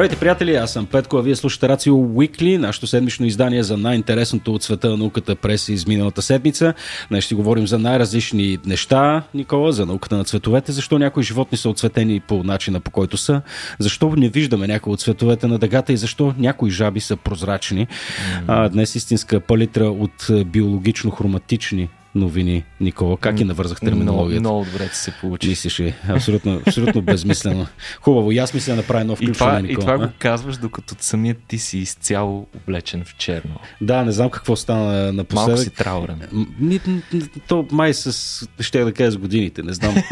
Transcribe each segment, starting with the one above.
Здравейте, приятели! Аз съм Петко, а вие слушате Рацио Уикли, нашето седмично издание за най-интересното от света на науката през изминалата седмица. Днес ще говорим за най-различни неща, Никола, за науката на цветовете, защо някои животни са отцветени по начина по който са, защо не виждаме някои от цветовете на дъгата и защо някои жаби са прозрачни. Mm. А, днес истинска палитра от биологично-хроматични новини, Никола. Как и навързах терминологията? Много, много добре се получи. Мислиш ли? Абсолютно, абсолютно безмислено. Хубаво, и аз мисля да направя нов ключ. И това, Никола, и това го казваш, докато самият ти си изцяло облечен в черно. Да, не знам какво стана напоследък. Малко си траурен. Ми, то май с, ще да кажа с годините, не знам.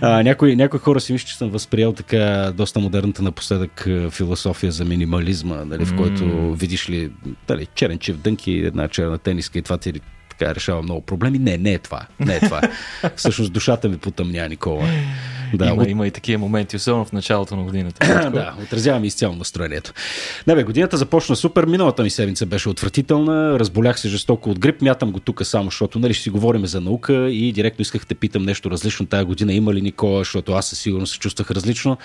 а, някои, някои хора си мислят, че съм възприел така доста модерната напоследък философия за минимализма, нали, в който mm. видиш ли дали, черен чив дънки, една черна тениска и това ти така решава много проблеми. Не, не е това. Не е това. Всъщност душата ми потъмня, Никола. Да, има, от... има и такива моменти, особено в началото на годината. да, отразяваме изцяло настроението. Не бе, годината започна супер. Миналата ми седмица беше отвратителна. Разболях се жестоко от грип. Мятам го тук само, защото нали, ще си говорим за наука и директно исках да питам нещо различно тази година. Има ли Никола, защото аз със сигурност се чувствах различно.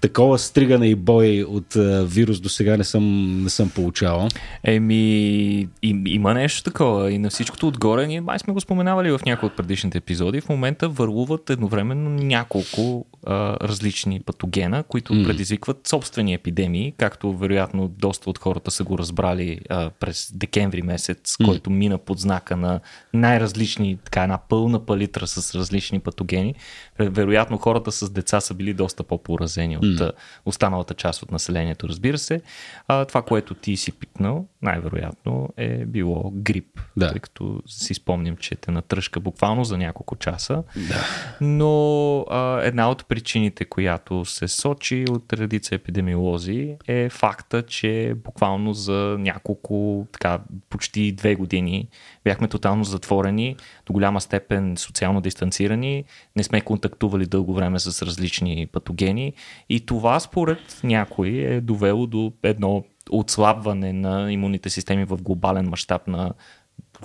Такова стригане и бой от а, вирус до сега не съм, не съм получавал. Еми, им, има нещо такова. И на всичкото отгоре, ние май сме го споменавали в някои от предишните епизоди. В момента върлуват едновременно няколко няколко а, различни патогена, които mm. предизвикват собствени епидемии, както вероятно доста от хората са го разбрали а, през декември месец, mm. който мина под знака на най-различни, така една пълна палитра с различни патогени. Вероятно хората с деца са били доста по-поразени mm. от останалата част от населението, разбира се. А, това, което ти си пикнал, най-вероятно е било грип, да. тъй като си спомням, че те натръжка буквално за няколко часа. Да. Но а, една от причините, която се сочи от редица епидемиолози е факта, че буквално за няколко, така, почти две години бяхме тотално затворени, до голяма степен социално дистанцирани, не сме контактували дълго време с различни патогени и това според някои е довело до едно отслабване на имунните системи в глобален мащаб на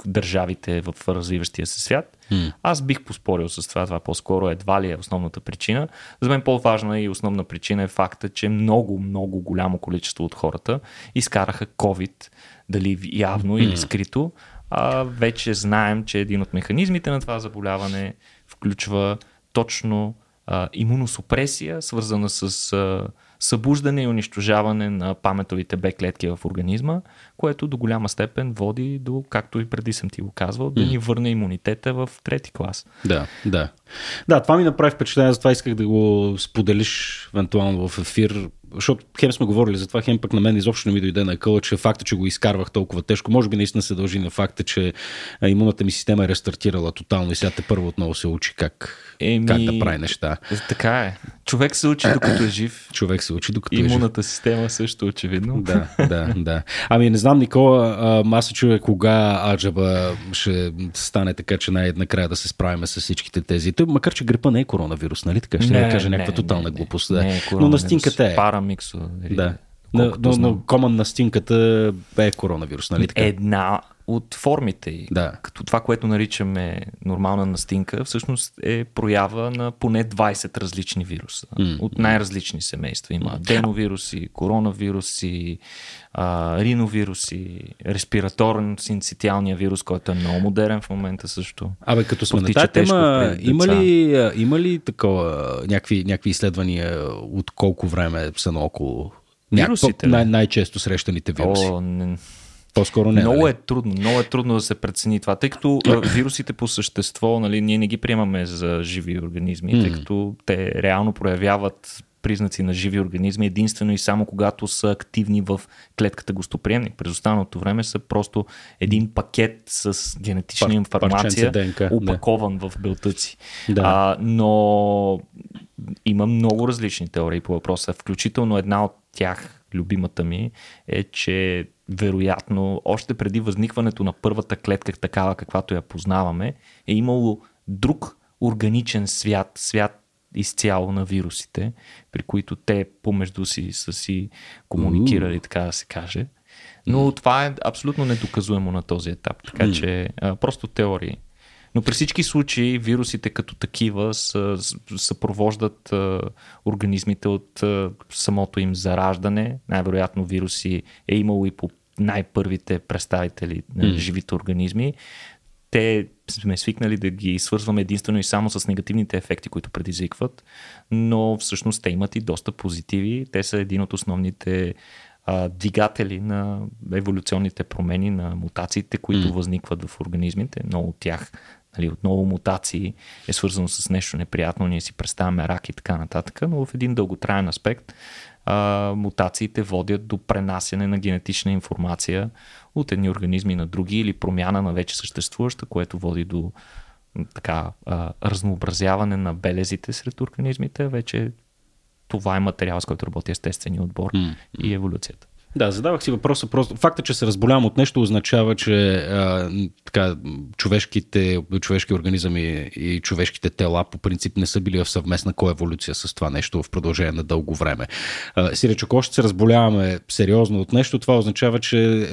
държавите в развиващия се свят. Mm. Аз бих поспорил с това. Това по-скоро едва ли е основната причина. За мен по-важна и основна причина е факта, че много, много голямо количество от хората изкараха COVID, дали явно mm. или скрито. А вече знаем, че един от механизмите на това заболяване включва точно а, имуносупресия, свързана с а, събуждане и унищожаване на паметовите Б клетки в организма, което до голяма степен води до, както и преди съм ти го казвал, да ни върне имунитета в трети клас. Да, да. Да, това ми направи впечатление, затова исках да го споделиш евентуално в ефир защото хем сме говорили за това, хем пък на мен изобщо не ми дойде на къла, че факта, че го изкарвах толкова тежко, може би наистина се дължи на факта, че имунната ми система е рестартирала тотално и сега те първо отново се учи как, Еми, как да прави неща. Така е. Човек се учи докато е жив. Човек се учи докато Имунната е жив. Имунната система също очевидно. Да, да, да. Ами не знам, Никола, аз се чуя кога Аджаба ще стане така, че най-накрая да се справим с всичките тези. Той, макар, че грипа не е коронавирус, нали така? Ще не, кажа някаква не, тотална не, глупост. Да. Не е Но настинката е. Парамиксо. Да. Но, но, но коман на стинката е коронавирус, нали така? Една от формите й. Да. Като това, което наричаме нормална настинка, всъщност е проява на поне 20 различни вируса. Mm. От най-различни семейства. Има mm. аденовируси, коронавируси, а, риновируси, респираторен синцитиалния вирус, който е много модерен в момента също. Абе, като сме на тази тема, има ли, има ли такова, някакви, някакви изследвания от колко време са наоколо Вирусите? Най- най-често срещаните вируси. О, не, по-скоро не. Много нали? е трудно, много е трудно да се прецени това, тъй като вирусите по същество, нали, ние не ги приемаме за живи организми, mm. тъй като те реално проявяват признаци на живи организми единствено и само когато са активни в клетката гостоприемник. През останалото време са просто един пакет с генетична Пар, информация, ДНК, упакован да. в белтъци. Да. А, но има много различни теории по въпроса, включително една от тях, любимата ми, е, че вероятно още преди възникването на първата клетка, такава каквато я познаваме, е имало друг органичен свят, свят изцяло на вирусите, при които те помежду си са си комуникирали, така да се каже. Но това е абсолютно недоказуемо на този етап, така че а, просто теории. Но при всички случаи вирусите като такива съпровождат организмите от самото им зараждане. Най-вероятно вируси е имало и по най-първите представители на mm. живите организми. Те сме свикнали да ги свързваме единствено и само с негативните ефекти, които предизвикват, но всъщност те имат и доста позитиви. Те са един от основните а, двигатели на еволюционните промени, на мутациите, които mm. възникват в организмите. Много от тях, нали, отново мутации е свързано с нещо неприятно, ние си представяме рак и така нататък, но в един дълготраен аспект а, мутациите водят до пренасяне на генетична информация от едни организми на други или промяна на вече съществуваща, което води до така, а, разнообразяване на белезите сред организмите. Вече това е материал, с който работи естествения отбор mm. и еволюцията. Да, задавах си въпроса просто. Факта, че се разболявам от нещо, означава, че а, така, човешките, човешки организъм и човешките тела по принцип не са били в съвместна коеволюция с това нещо в продължение на дълго време. А, си рече, ако още се разболяваме сериозно от нещо, това означава, че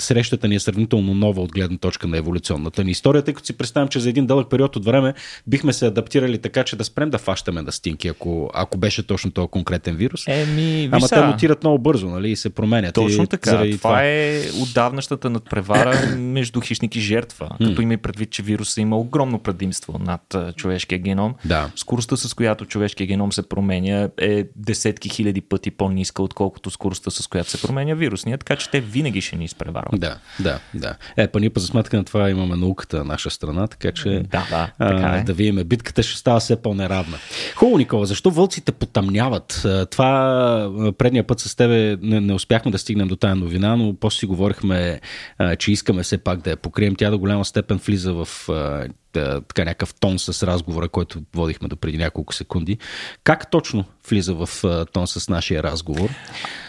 срещата ни е сравнително нова от гледна точка на еволюционната ни история, тъй като си представям, че за един дълъг период от време бихме се адаптирали така, че да спрем да фащаме на стинки, ако, ако беше точно този конкретен вирус. Еми, Ама те мутират много бързо, нали, и се променят променят. Точно така. Това, това е отдавнащата надпревара между хищник и жертва. Като има и предвид, че вируса има огромно предимство над човешкия геном. Да. Скоростта, с която човешкия геном се променя, е десетки хиляди пъти по-ниска, отколкото скоростта, с която се променя вирусния, така че те винаги ще ни изпреварват. Да, да, да. Е, па ние по за сметка на това имаме науката на наша страна, така че да, да, така е. да видим, битката ще става все по-неравна. Хубаво, Никола, защо вълците потъмняват? Това предния път с тебе не, не успяхме да стигнем до тази новина, но после си говорихме, а, че искаме все пак да я покрием. Тя до голяма степен влиза в а, да, така някакъв тон с разговора, който водихме до преди няколко секунди. Как точно влиза в а, тон с нашия разговор?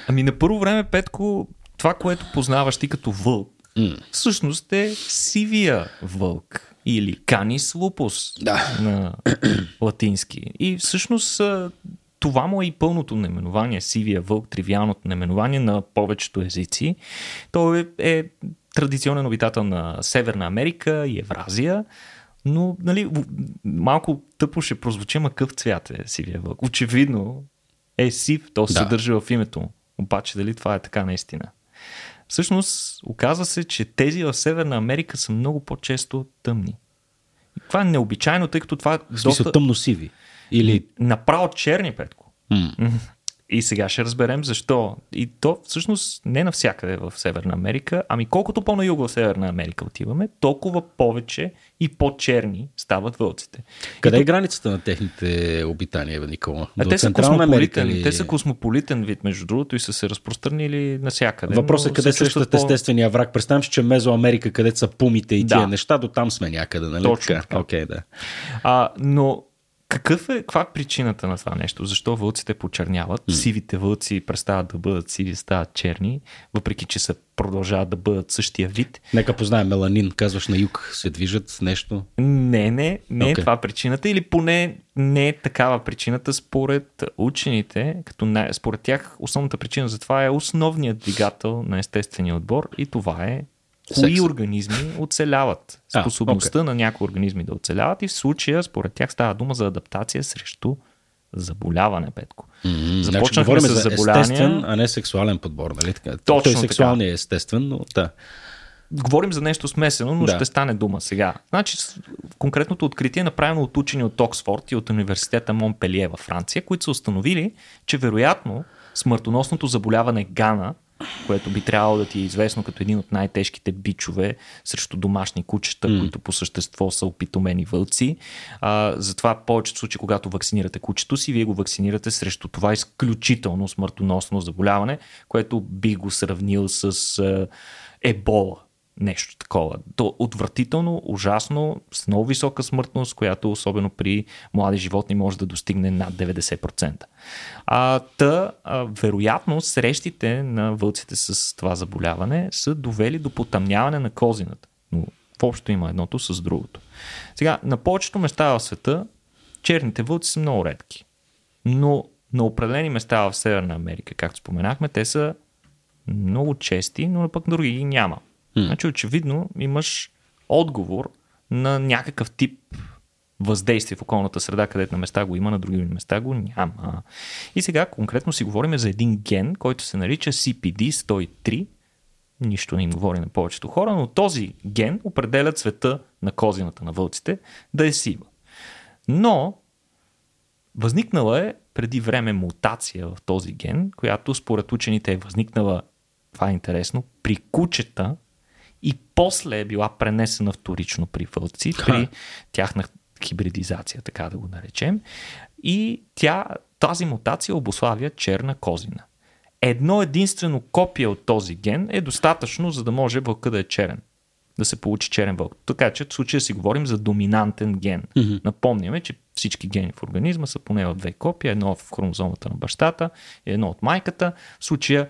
Ами на първо време, Петко, това, което познаваш ти като вълк, mm. всъщност е сивия вълк или канис лупус да. на латински. И всъщност това му е и пълното наименование, сивия вълк, тривиалното наименование на повечето езици. Той е, е традиционен обитател на Северна Америка и Евразия, но нали, малко тъпо ще прозвучи, ма къв цвят е сивия вълк. Очевидно е сив, то се да. съдържа в името му. Обаче дали това е така наистина? Всъщност, оказва се, че тези в Северна Америка са много по-често тъмни. Това е необичайно, тъй като това е доста... тъмно-сиви. Или... Направо черни, Петко. Mm. И сега ще разберем защо. И то всъщност не навсякъде в Северна Америка, ами колкото по-на юго в Северна Америка отиваме, толкова повече и по-черни стават вълците. Къде и е то... границата на техните обитания, Никола? До те, са Америка, ли... те са космополитен вид, между другото, и са се разпространили навсякъде. Въпросът е къде срещат по... естествения враг. Представям си, че Мезоамерика, където са пумите и тия да. неща, до там сме някъде, нали? Точно така. Okay, да. А, но какъв е, каква е причината на това нещо? Защо вълците почерняват? Mm. Сивите вълци престават да бъдат сиви, стават черни, въпреки че са продължават да бъдат същия вид. Нека познаем меланин, казваш на юг се движат нещо. Не, не, не okay. е това причината или поне не е такава причината според учените, като не, според тях основната причина за това е основният двигател на естествения отбор и това е кои Секс. организми оцеляват. Способността а, okay. на някои организми да оцеляват и в случая, според тях, става дума за адаптация срещу заболяване, Петко. Mm-hmm. Започнахме значи, с заболявания. Естествен, а не сексуален подбор, нали така? Точно Той сексуалният е естествен, но да. Говорим за нещо смесено, но да. ще стане дума сега. Значи, конкретното откритие е направено от учени от Оксфорд и от университета Монпелие във Франция, които са установили, че вероятно смъртоносното заболяване Гана което би трябвало да ти е известно като един от най-тежките бичове срещу домашни кучета, mm. които по същество са опитомени вълци. А, затова в повечето случаи, когато вакцинирате кучето си, вие го вакцинирате срещу това изключително смъртоносно заболяване, което би го сравнил с а, ебола нещо такова. То отвратително, ужасно, с много висока смъртност, която особено при млади животни може да достигне над 90%. А, та, а, вероятно, срещите на вълците с това заболяване са довели до потъмняване на козината. Но в общо има едното с другото. Сега, на повечето места в света черните вълци са много редки. Но на определени места в Северна Америка, както споменахме, те са много чести, но пък други ги няма. Значи очевидно имаш отговор на някакъв тип въздействие в околната среда, където на места го има, на други места го няма. И сега конкретно си говорим за един ген, който се нарича CPD103. Нищо не им говори на повечето хора, но този ген определя цвета на козината на вълците да е сива. Но възникнала е преди време мутация в този ген, която според учените е възникнала, това е интересно, при кучета и после е била пренесена вторично при вълци, при тяхна хибридизация, така да го наречем. И тя, тази мутация обославя черна козина. Едно единствено копие от този ген е достатъчно, за да може вълка да е черен. Да се получи черен вълк. Така че в случая си говорим за доминантен ген. Mm-hmm. Напомняме, че всички гени в организма са поне от две копия. Едно в хромозомата на бащата едно от майката. В случая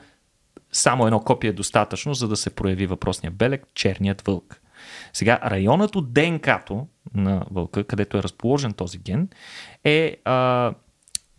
само едно копие е достатъчно, за да се прояви въпросния белек, черният вълк. Сега, районът от ДНК-то на вълка, където е разположен този ген, е а,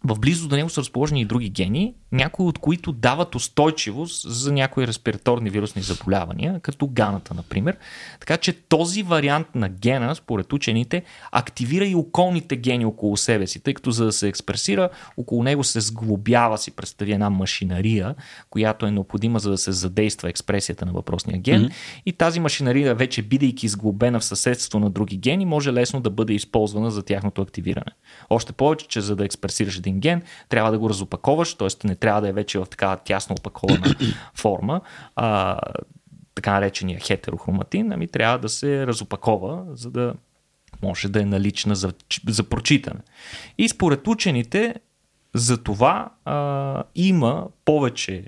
в близо до него са разположени и други гени, някои от които дават устойчивост за някои респираторни вирусни заболявания, като ганата, например. Така че този вариант на гена, според учените, активира и околните гени около себе си, тъй като за да се експресира, около него се сглобява, си представи една машинария, която е необходима за да се задейства експресията на въпросния ген. Mm-hmm. И тази машинария, вече бидейки сглобена в съседство на други гени, може лесно да бъде използвана за тяхното активиране. Още повече, че за да експресираш един ген, трябва да го разопаковаш, т.е. не трябва да е вече в такава тясно опакована форма, а, така наречения хетерохроматин, ами трябва да се разопакова, за да може да е налична за, за прочитане. И според учените, за това а, има повече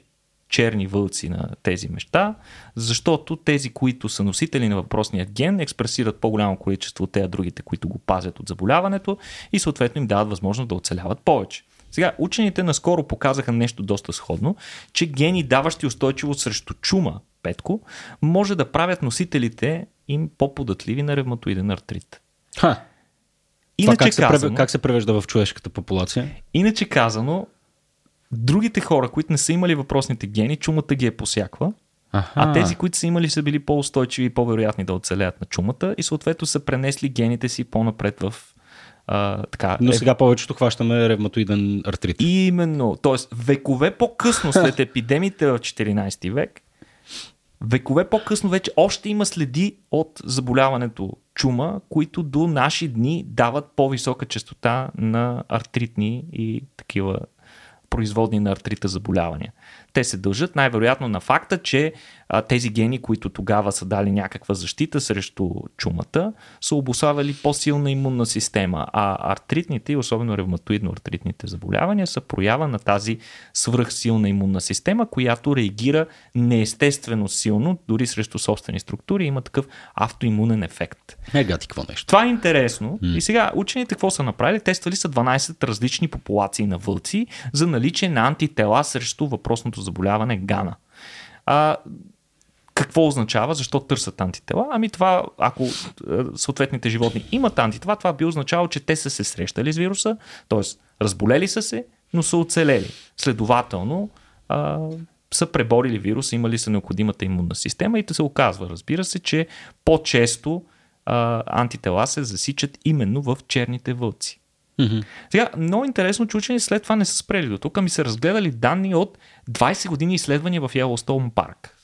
черни вълци на тези неща, защото тези, които са носители на въпросния ген, експресират по-голямо количество от тези другите, които го пазят от заболяването и съответно им дават възможност да оцеляват повече. Сега, учените наскоро показаха нещо доста сходно, че гени, даващи устойчивост срещу чума, петко, може да правят носителите им по-податливи на ревматоиден артрит. Ха. Иначе Това как, се казано, как се превежда в човешката популация? Иначе казано, другите хора, които не са имали въпросните гени, чумата ги е посяква, Аха. А тези, които са имали, са били по-устойчиви и по-вероятни да оцелеят на чумата и съответно са пренесли гените си по-напред в а, така, Но е... сега повечето хващаме ревматоиден артрит. Именно. Тоест, векове по-късно след епидемите в 14 век, векове по-късно вече още има следи от заболяването чума, които до наши дни дават по-висока частота на артритни и такива производни на артрита заболявания. Те се дължат най-вероятно на факта, че а, тези гени, които тогава са дали някаква защита срещу чумата, са обославяли по-силна имунна система, а артритните и особено ревматоидно-артритните заболявания са проява на тази свръхсилна имунна система, която реагира неестествено силно, дори срещу собствени структури, има такъв автоимунен ефект. Е, гати, какво нещо. Това е интересно. Mm. И сега учените какво са направили? Тествали са 12 различни популации на вълци за наличие на антитела срещу въпросното заболяване Гана. А, какво означава, защо търсят антитела? Ами това, ако е, съответните животни имат антитела, това би означало, че те са се срещали с вируса, т.е. разболели са се, но са оцелели. Следователно, а, са преборили вируса, имали са необходимата имунна система и да се оказва, разбира се, че по-често а, антитела се засичат именно в черните вълци. Mm-hmm. Сега, много интересно, че учени след това не са спрели до тук, ами са разгледали данни от 20 години изследвания в Yellowstone парк.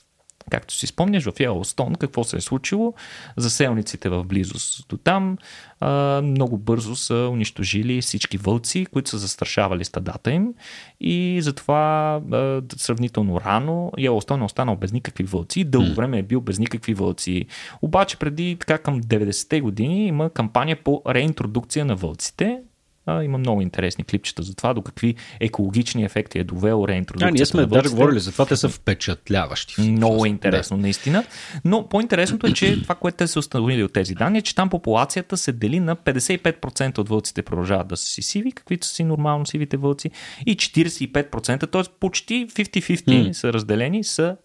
Както си спомняш в Йеллоустон, какво се е случило, заселниците в близост до там а, много бързо са унищожили всички вълци, които са застрашавали стадата им и затова а, сравнително рано Йеллоустон е останал без никакви вълци. Дълго време е бил без никакви вълци. Обаче преди така към 90-те години има кампания по реинтродукция на вълците а, има много интересни клипчета за това, до какви екологични ефекти е довел реинтродукцията. А, ние сме даже говорили за това, те са впечатляващи. Много е интересно, да. наистина. Но по-интересното е, че това, което те са установили от тези данни, е, че там популацията се дели на 55% от вълците продължават да са си сиви, каквито са си нормално сивите вълци, и 45%, т.е. почти 50-50 mm. са разделени, са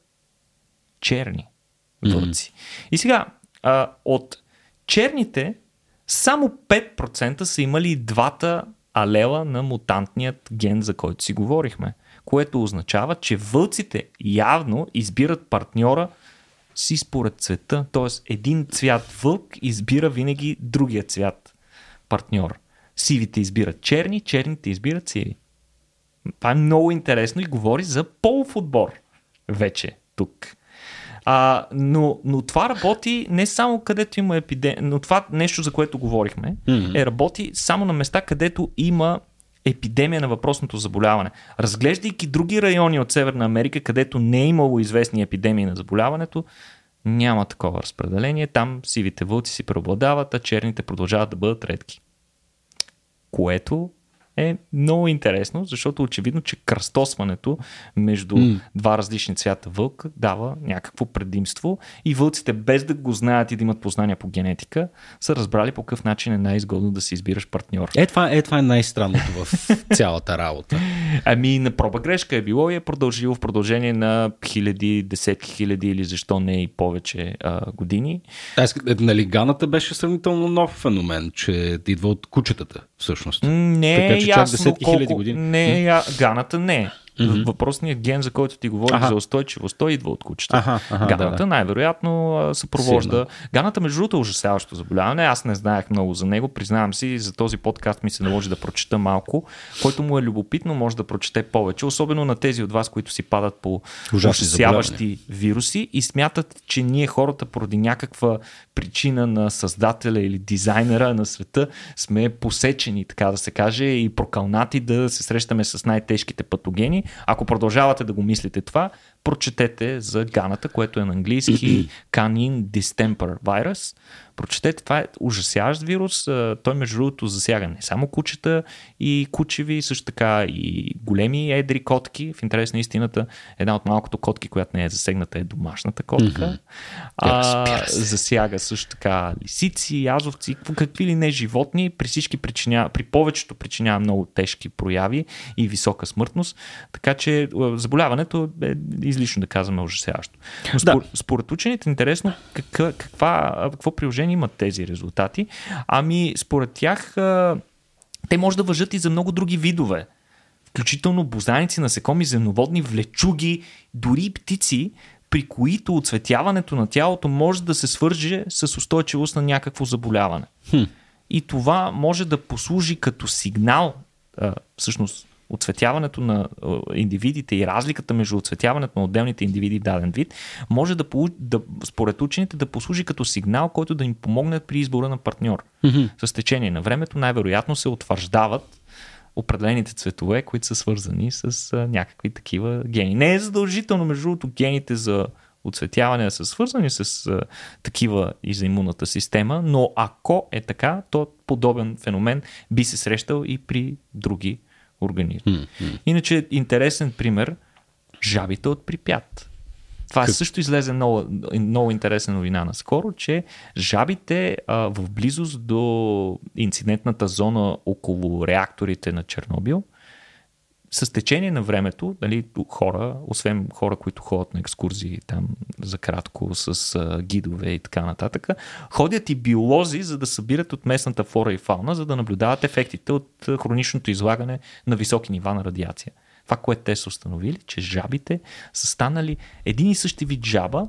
черни вълци. Mm. И сега, а, от черните само 5% са имали двата алела на мутантният ген, за който си говорихме. Което означава, че вълците явно избират партньора си според цвета. Тоест, един цвят вълк избира винаги другия цвят партньор. Сивите избират черни, черните избират сиви. Това е много интересно и говори за полуфутбор вече тук. А, но, но това работи не само където има епидемия, но това нещо, за което говорихме, mm-hmm. е работи само на места, където има епидемия на въпросното заболяване. Разглеждайки други райони от Северна Америка, където не е имало известни епидемии на заболяването, няма такова разпределение. Там сивите вълци си преобладават, а черните продължават да бъдат редки. Което е много интересно, защото очевидно, че кръстосването между mm. два различни цвята вълк дава някакво предимство и вълците без да го знаят и да имат познания по генетика са разбрали по какъв начин е най-изгодно да си избираш партньор. Е, това, е, това е най-странното в цялата работа. Ами на проба грешка е било и е продължило в продължение на хиляди, десетки хиляди или защо не и повече а, години. Аз, е, нали, ганата беше сравнително нов феномен, че идва от кучетата всъщност. Не, така, че ясно чак десетки колко... години. Не, я... ганата не. Mm-hmm. Въпросният ген, за който ти говорих ага. за устойчивост, той идва от кучета. Ага, ага, Ганата да, най-вероятно съпровожда. Сигурно. Ганата, между другото, е ужасяващо заболяване. Аз не знаех много за него. Признавам си, за този подкаст ми се наложи да прочета малко. Който му е любопитно, може да прочете повече. Особено на тези от вас, които си падат по ужасяващи вируси и смятат, че ние хората поради някаква причина на създателя или дизайнера на света сме посечени, така да се каже, и прокалнати да се срещаме с най-тежките патогени ако продължавате да го мислите това, прочетете за ганата, което е на английски Canine Distemper Virus. Прочетете, това е ужасяващ вирус. Той между другото засяга не само кучета и кучеви, също така и големи едри котки. В интерес на истината, една от малкото котки, която не е засегната е домашната котка. А, засяга също така лисици, язовци, какви ли не животни. При всички причинява, при повечето причинява много тежки прояви и висока смъртност. Така че заболяването е излишно да казваме ужасяващо. Но според, да. според учените интересно каква, каква, какво приложение имат тези резултати. Ами според тях те може да въжат и за много други видове. Включително бозаници, насекоми, земноводни, влечуги, дори птици, при които оцветяването на тялото може да се свърже с устойчивост на някакво заболяване. Хм. И това може да послужи като сигнал, всъщност оцветяването на индивидите и разликата между оцветяването на отделните индивиди в даден вид може да, да според учените да послужи като сигнал, който да им помогне при избора на партньор. Mm-hmm. С течение на времето най-вероятно се утвърждават определените цветове, които са свързани с а, някакви такива гени. Не е задължително, между другото, гените за оцветяване са свързани с а, такива и за имунната система, но ако е така, то подобен феномен би се срещал и при други организм. Mm-hmm. Иначе интересен пример жабите от Припят. Това как... също излезе много, много интересна новина наскоро, че жабите а, в близост до инцидентната зона около реакторите на Чернобил с течение на времето, нали, хора, освен хора, които ходят на екскурзии там за кратко с а, гидове и така нататък, ходят и биолози, за да събират от местната флора и фауна, за да наблюдават ефектите от хроничното излагане на високи нива на радиация. Това, което те са установили, че жабите са станали един и същи вид жаба,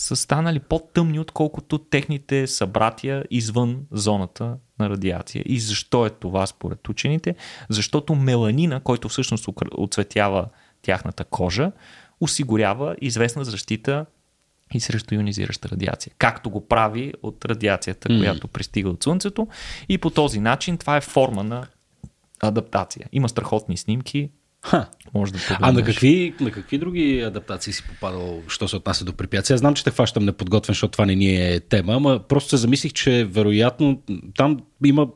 са станали по-тъмни, отколкото техните събратия извън зоната на радиация. И защо е това според учените? Защото меланина, който всъщност оцветява тяхната кожа, осигурява известна защита и срещу ионизираща радиация. Както го прави от радиацията, mm-hmm. която пристига от Слънцето. И по този начин това е форма на адаптация. Има страхотни снимки, Ха. Може да а на какви, на какви други адаптации си попадал, що се отнася до препятствия? Знам, че те хващам неподготвен, защото това не ни е тема, ама просто се замислих, че вероятно там има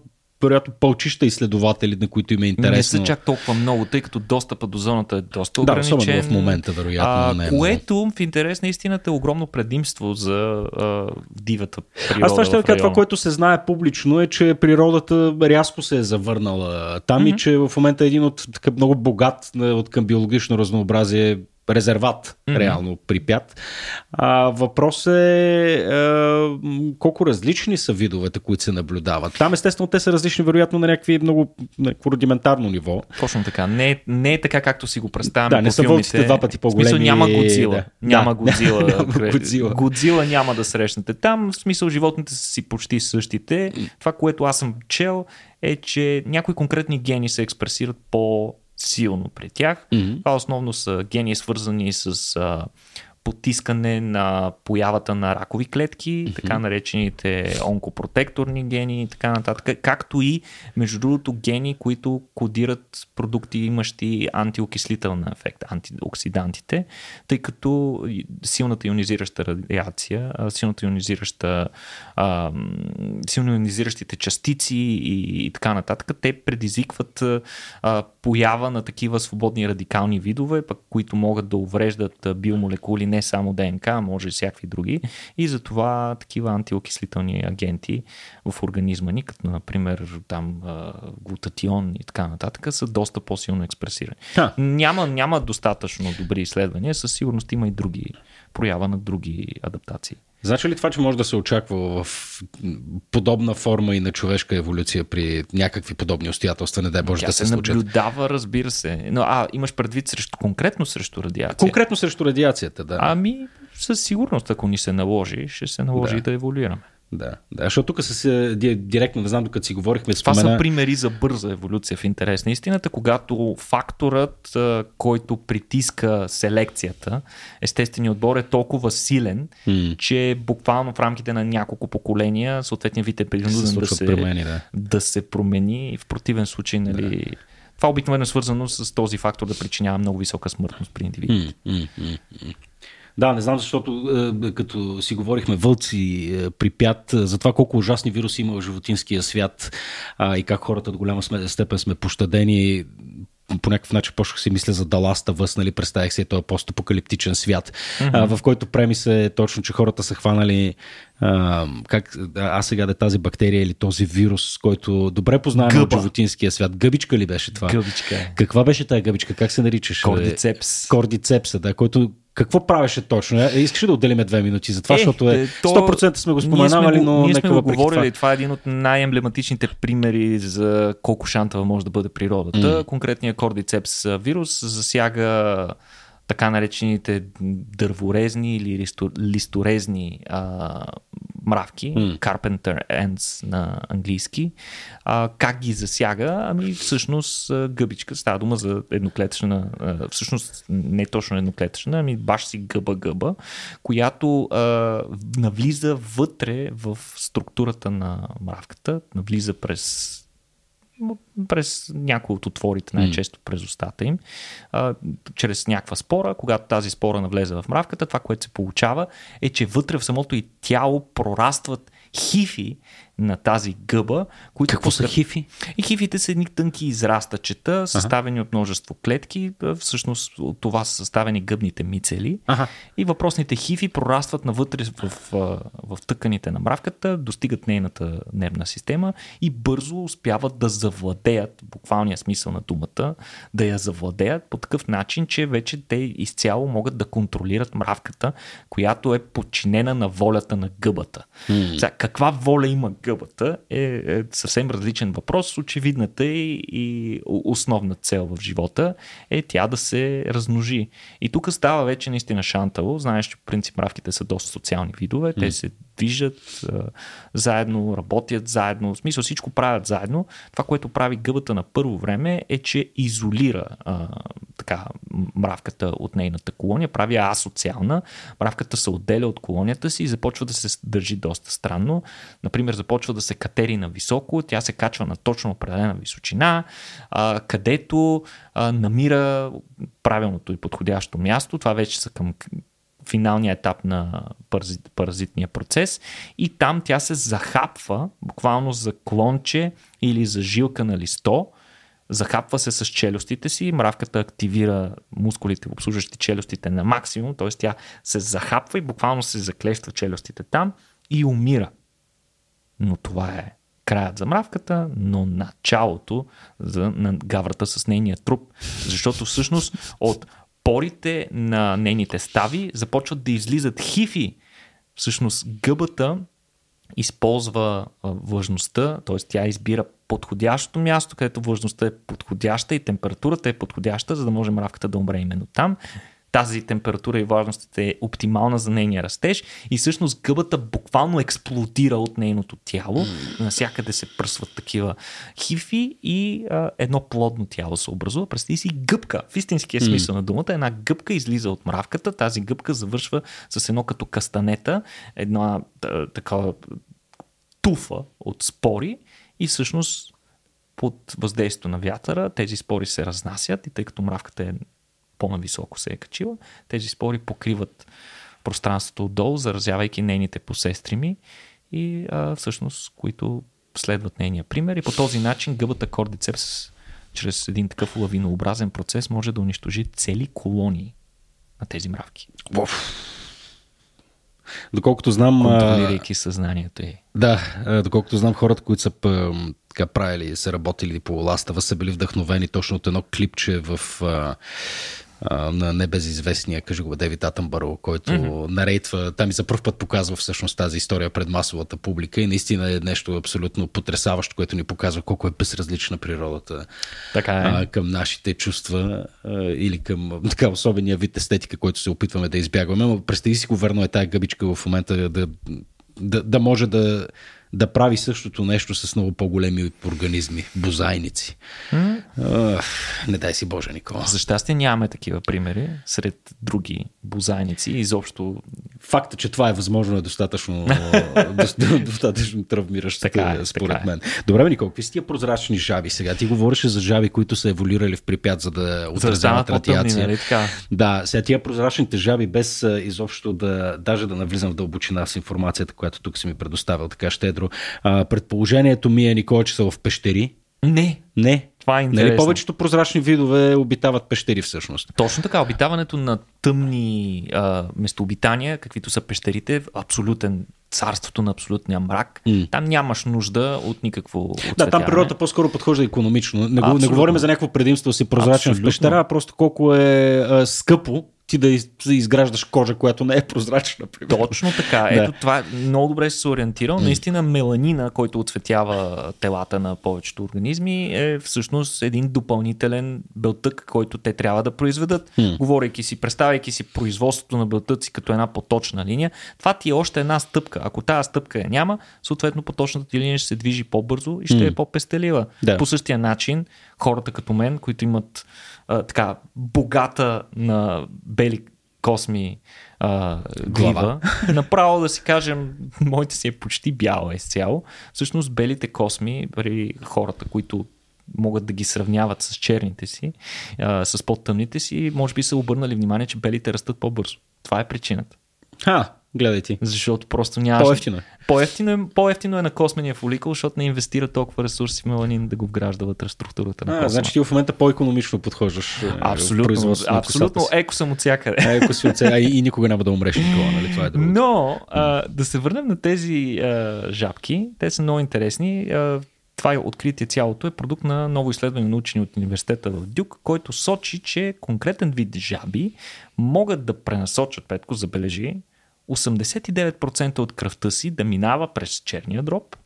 вероятно пълчища изследователи, на които им е интересно. Не са чак толкова много, тъй като достъпа до зоната е доста ограничен. Да, в момента, вероятно. А, не е което много. в интерес на истината е огромно предимство за а, дивата природа. Аз това ще кажа, това, което се знае публично е, че природата рязко се е завърнала там mm-hmm. и че в момента е един от така много богат от към биологично разнообразие резерват, mm-hmm. реално припят. А, въпрос е а, колко различни са видовете, които се наблюдават. Там естествено те са различни, вероятно на някакви много някакво рудиментарно ниво. Точно така. Не, не е така както си го представяме. Да, не са вълците два пъти по-големи. В смисъл няма Годзила. Да. Няма Годзила. няма Годзила. Годзила няма да срещнете. Там в смисъл животните са си почти същите. Това, което аз съм чел е, че някои конкретни гени се експресират по силно при тях. Mm-hmm. Това основно са гени свързани с а, потискане на появата на ракови клетки, mm-hmm. така наречените онкопротекторни гени и така нататък, както и, между другото, гени, които кодират продукти, имащи антиокислителна ефект, антиоксидантите, тъй като силната ионизираща радиация, силната ионизираща, а, силно ионизиращите частици и, и така нататък, те предизвикват а, поява на такива свободни радикални видове, пък, които могат да увреждат биомолекули не само ДНК, може и всякакви други. И затова такива антиокислителни агенти в организма ни, като например там глутатион и така нататък, са доста по-силно експресирани. Ха. Няма, няма достатъчно добри изследвания, със сигурност има и други проява на други адаптации. Значи ли това, че може да се очаква в подобна форма и на човешка еволюция при някакви подобни обстоятелства, не дай Боже Тя да се, се случат? наблюдава, разбира се. Но, а, имаш предвид срещу, конкретно срещу радиация? Конкретно срещу радиацията, да. Ами, със сигурност, ако ни се наложи, ще се наложи да, да еволюираме. Да, да, защото тук се директно, не знам, докато си говорихме, спомена... Това са примери за бърза еволюция в интерес на истината, когато факторът, който притиска селекцията, естественият отбор е толкова силен, mm. че буквално в рамките на няколко поколения съответният вид е принуден да, се, промени, да. да се промени в противен случай, нали... Да. Това обикновено е свързано с този фактор да причинява много висока смъртност при индивидите. Mm, mm, mm, да, не знам, защото е, като си говорихме вълци, е, припят, е, за това колко ужасни вируси има в животинския свят и как хората до голяма степен сме пощадени по някакъв начин почнах си мисля за Даласта Въс, нали, представях си този постапокалиптичен свят, mm-hmm. а, в който премиса е точно, че хората са хванали а, как, а сега да е тази бактерия или този вирус, който добре познаваме от животинския свят. Гъбичка ли беше това? Гъбичка. Каква беше тази гъбичка? Как се наричаше? Кордицепс. Кордицепса, да, който какво правеше точно? Е, искаш да отделиме две минути за това, е, защото е 100% сме го споменавали, но ние сме го говорили. Това. това е един от най-емблематичните примери за колко шантава може да бъде природата. Mm. Конкретният кордицепс вирус засяга така наречените дърворезни или листорезни а, мравки, mm. Carpenter Ants на английски. А, как ги засяга? Ами всъщност гъбичка, става дума за едноклетъчна, всъщност не точно едноклетъчна, ами баш си гъба-гъба, която а, навлиза вътре в структурата на мравката, навлиза през през някои от отворите, най-често през устата им, а, чрез някаква спора. Когато тази спора навлезе в мравката, това, което се получава е, че вътре в самото и тяло прорастват хифи на тази гъба. Които Какво са хифи? И хифите са едни тънки израстачета, съставени ага. от множество клетки. Всъщност от това са съставени гъбните мицели. Ага. И въпросните хифи прорастват навътре в, в, в тъканите на мравката, достигат нейната нервна система и бързо успяват да завладеят, буквалния смисъл на думата, да я завладеят по такъв начин, че вече те изцяло могат да контролират мравката, която е подчинена на волята на гъбата. Сега, каква воля има гъбата е, е съвсем различен въпрос. Очевидната и, и основна цел в живота е тя да се размножи. И тук става вече наистина шантало. Знаеш, че по принцип мравките са доста социални видове. Те се движат а, заедно, работят заедно, в смисъл всичко правят заедно. Това, което прави гъбата на първо време е, че изолира а, така, мравката от нейната колония, прави асоциална. Мравката се отделя от колонията си и започва да се държи доста странно. Например, започва да се катери на високо, тя се качва на точно определена височина, а, където а, намира правилното и подходящо място. Това вече са към финалния етап на паразит, паразитния процес и там тя се захапва буквално за клонче или за жилка на листо, захапва се с челюстите си, мравката активира мускулите, обслужващи челюстите на максимум, т.е. тя се захапва и буквално се заклещва челюстите там и умира. Но това е краят за мравката, но началото за, на гаврата с нейния труп. Защото всъщност от порите на нейните стави започват да излизат хифи. Всъщност гъбата използва влажността, т.е. тя избира подходящото място, където влажността е подходяща и температурата е подходяща, за да може мравката да умре именно там тази температура и влажност е оптимална за нейния растеж и всъщност гъбата буквално експлодира от нейното тяло. Насякъде се пръсват такива хифи и а, едно плодно тяло се образува. Представи си гъбка. В истинския смисъл mm. на думата една гъбка излиза от мравката. Тази гъбка завършва с едно като кастанета, една такава туфа от спори и всъщност под въздействието на вятъра тези спори се разнасят и тъй като мравката е по-нависоко се е качила. Тези спори покриват пространството отдолу, заразявайки нейните посестрими и а, всъщност, които следват нейния пример. И по този начин гъбата кордицепс чрез един такъв лавинообразен процес може да унищожи цели колонии на тези мравки. Оф. Доколкото знам... Контролирайки съзнанието й. Да, доколкото знам хората, които са така правили, са работили по Ластава, са били вдъхновени точно от едно клипче в на небезизвестния, кажи го, Девид Атъмбаро, който mm-hmm. нарейтва, там и за първ път показва всъщност тази история пред масовата публика и наистина е нещо абсолютно потрясаващо, което ни показва колко е безразлична природата така е. а, към нашите чувства а, или към така особения вид естетика, който се опитваме да избягваме. Но представи си го верно е тази гъбичка в момента да, да, да може да да прави същото нещо с много по-големи организми, бозайници. Mm. Uh, не дай си Боже, Никола. За щастие нямаме такива примери сред други бозайници. Изобщо... Факта, че това е възможно е достатъчно, достатъчно травмиращо, така е, според така е. мен. Добре, Никола, какви са тия прозрачни жаби сега? Ти говориш за жаби, които са еволюирали в припят, за да отразяват радиация. Нали, така? Да, сега тия прозрачните жаби, без изобщо да, даже да навлизам в дълбочина с информацията, която тук си ми предоставил така щедро Петро. А, предположението ми е, Никола, че са в пещери. Не. Не. Това е нали, интересно. Нали, повечето прозрачни видове обитават пещери всъщност. Точно така. Обитаването на тъмни а, местообитания, каквито са пещерите, абсолютен царството на абсолютния мрак. Mm. Там нямаш нужда от никакво оцветяване. Да, там природата по-скоро подхожда економично. Не, не говорим за някакво предимство си прозрачен Абсолютно. в пещера, а просто колко е а, скъпо ти да, из, да изграждаш кожа, която не е прозрачна. Примерно. Точно така. Ето да. това много добре се ориентирал. Наистина меланина, който отцветява телата на повечето организми, е всъщност един допълнителен белтък, който те трябва да произведат. Mm. Говорейки си, представяйки си производството на белтъци като една поточна линия, това ти е още една стъпка. Ако тази стъпка я няма, съответно поточната ти линия ще се движи по-бързо и ще mm. е по-пестелива. Да. По същия начин, хората като мен, които имат а, така богата на бели косми а, глава, направо да си кажем, моите си е почти бяла изцяло. Всъщност белите косми при хората, които могат да ги сравняват с черните си, а, с по-тъмните си, може би са обърнали внимание, че белите растат по-бързо. Това е причината. Ха, Гледай ти. Защото просто няма. По-ефтино е. По-ефтино е, по-ефтино е на космения фоликъл, защото не инвестира толкова ресурси в меланин да го вгражда вътре структурата на косма. значи ти в момента по-економично подхождаш. Е, абсолютно. абсолютно. Еко съм от всякъде. Еко си от всякъде. И, и никога няма да умреш никога, нали? Това е другото. Но а, да се върнем на тези а, жабки. Те са много интересни. А, това е откритие цялото е продукт на ново изследване на учени от университета в Дюк, който сочи, че конкретен вид жаби могат да пренасочат, Петко, забележи, 89% от кръвта си да минава през черния дроб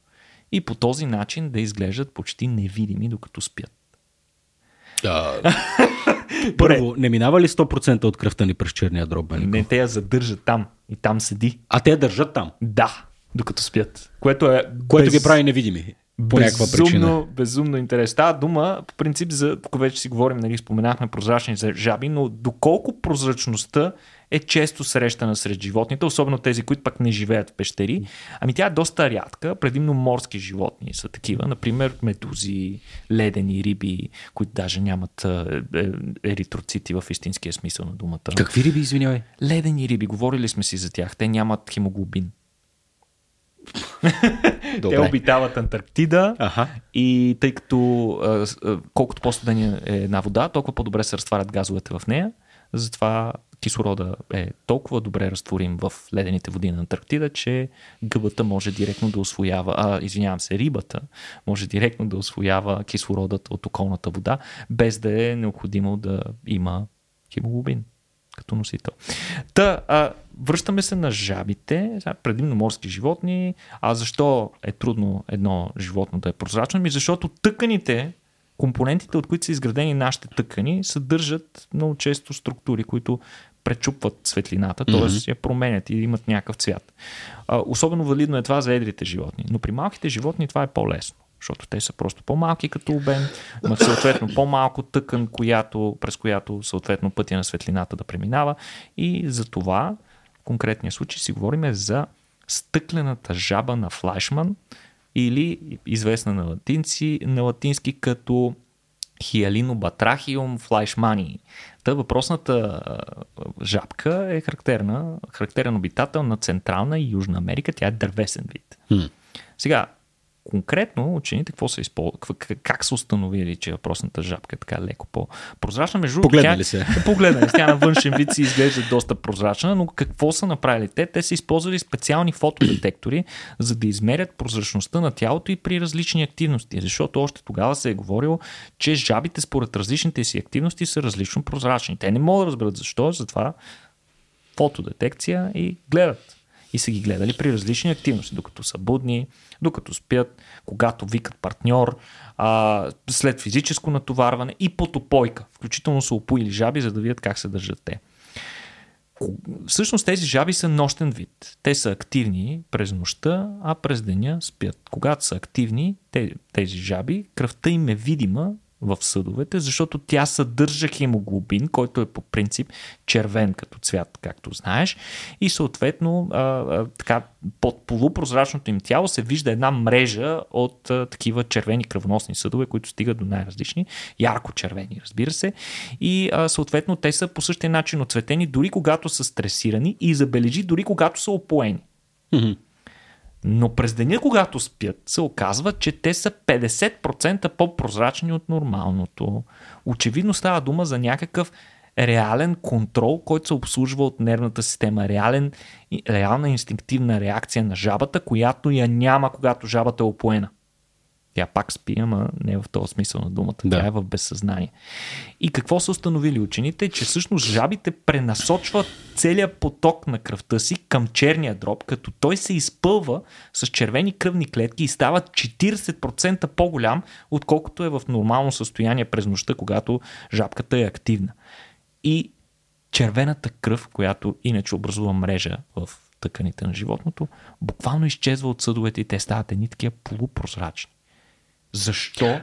и по този начин да изглеждат почти невидими докато спят. Да. Първо, не минава ли 100% от кръвта ни през черния дроб? Бенко? Не, те я задържат там и там седи. А те я държат там? Да, докато спят. Което е. Което без... ги прави невидими. По някаква причина. Безумно интерес. Става дума, по принцип, за, тук вече си говорим, нали, споменахме прозрачни жаби, но доколко прозрачността е често срещана сред животните, особено тези, които пък не живеят в пещери. Ами тя е доста рядка, предимно морски животни са такива, например медузи, ледени риби, които даже нямат е, еритроцити в истинския смисъл на думата. Какви риби, извинявай? Ледени риби, говорили сме си за тях. Те нямат хемоглобин. Добре. Те обитават Антарктида ага. и тъй като колкото по-студена е една вода, толкова по-добре се разтварят газовете в нея. Затова кислорода е толкова добре разтворим в ледените води на Антарктида, че гъбата може директно да освоява, а, извинявам се, рибата може директно да освоява кислородът от околната вода, без да е необходимо да има хемоглобин като носител. Та, а, връщаме се на жабите, предимно морски животни. А защо е трудно едно животно да е прозрачно? Ми защото тъканите, компонентите, от които са изградени нашите тъкани, съдържат много често структури, които пречупват светлината, т.е. Mm-hmm. я променят и имат някакъв цвят. А, особено валидно е това за едрите животни. Но при малките животни това е по-лесно защото те са просто по-малки като обем, имат съответно по-малко тъкан, която, през която съответно пътя на светлината да преминава и за това в конкретния случай си говорим за стъклената жаба на Флашман или известна на, латинци, на латински като Хиалинобатрахиум флайшмани. Та въпросната жабка е характерна, характерен обитател на Централна и Южна Америка. Тя е дървесен вид. Сега, конкретно учените какво са използвали, как са установили, че въпросната жабка е така леко по-прозрачна. Между погледнали се. Погледнали се. Тя на външен вид си изглежда доста прозрачна, но какво са направили те? Те са използвали специални фотодетектори, за да измерят прозрачността на тялото и при различни активности. Защото още тогава се е говорило, че жабите според различните си активности са различно прозрачни. Те не могат да разберат защо, затова фотодетекция и гледат. И са ги гледали при различни активности, докато са будни, докато спят, когато викат партньор, а, след физическо натоварване и потопойка. Включително са опоили жаби, за да видят как се държат те. Всъщност тези жаби са нощен вид. Те са активни през нощта, а през деня спят. Когато са активни, тези жаби, кръвта им е видима в съдовете, защото тя съдържа хемоглобин, който е по принцип червен като цвят, както знаеш. И съответно, а, а, така, под полупрозрачното им тяло се вижда една мрежа от а, такива червени кръвоносни съдове, които стигат до най-различни, ярко червени, разбира се. И а, съответно те са по същия начин оцветени, дори когато са стресирани и забележи, дори когато са опоени. Mm-hmm. Но през деня, когато спят, се оказва, че те са 50% по-прозрачни от нормалното. Очевидно става дума за някакъв реален контрол, който се обслужва от нервната система. Реален, реална инстинктивна реакция на жабата, която я няма, когато жабата е опоена. Тя пак спи, ама не в този смисъл на думата. Да. Тя е в безсъзнание. И какво са установили учените? Че всъщност жабите пренасочват целият поток на кръвта си към черния дроб, като той се изпълва с червени кръвни клетки и става 40% по-голям, отколкото е в нормално състояние през нощта, когато жабката е активна. И червената кръв, която иначе образува мрежа в тъканите на животното, буквално изчезва от съдовете и те стават едни такива полупрозрачни. Защо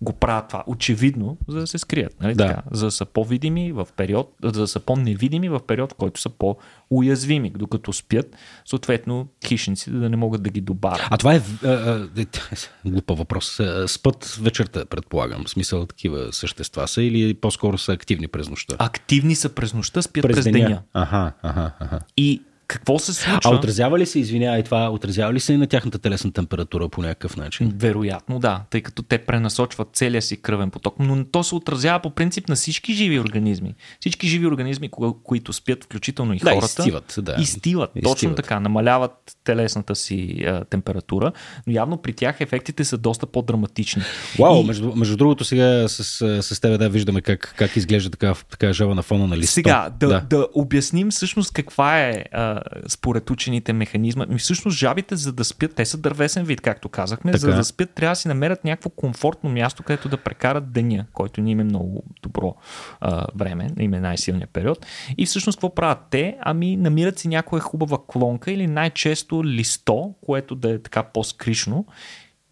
го правят това? Очевидно, за да се скрият. Нали? Да. Така, за да са по-видими в период, за да са по-невидими в период, в който са по-уязвими, докато спят, съответно хищниците да не могат да ги добавят. А това е, е, е, е глупа въпрос. Спът вечерта, предполагам. В смисъл такива същества са или по-скоро са активни през нощта? Активни са през нощта, спят през, през деня. деня. Ага, ага, ага. И какво се случва? А отразява ли се, извинявай това, отразява ли се и на тяхната телесна температура по някакъв начин? Вероятно, да, тъй като те пренасочват целия си кръвен поток, но то се отразява по принцип на всички живи организми. Всички живи организми, които спят, включително и да, хората, изстиват, да. изстиват. точно така, намаляват телесната си а, температура, но явно при тях ефектите са доста по-драматични. Вау, и... между, между другото сега с, с теб да виждаме как, как изглежда така, така жава на фона на листа. Сега, да, да. да обясним всъщност каква е а, според учените механизма. И всъщност жабите, за да спят, те са дървесен вид, както казахме. Така. За да спят, трябва да си намерят някакво комфортно място, където да прекарат деня, който ни им е много добро а, време, им е най-силният период. И всъщност какво правят те? Ами намират си някоя хубава клонка или най-често листо, което да е така по-скришно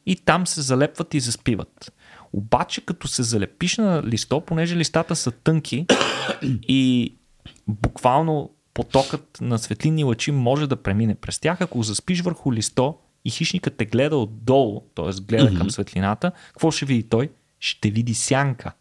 и там се залепват и заспиват. Обаче, като се залепиш на листо, понеже листата са тънки и буквално потокът на светлинни лъчи може да премине през тях. Ако заспиш върху листо и хищникът те гледа отдолу, т.е. гледа mm-hmm. към светлината, какво ще види той? Ще види сянка.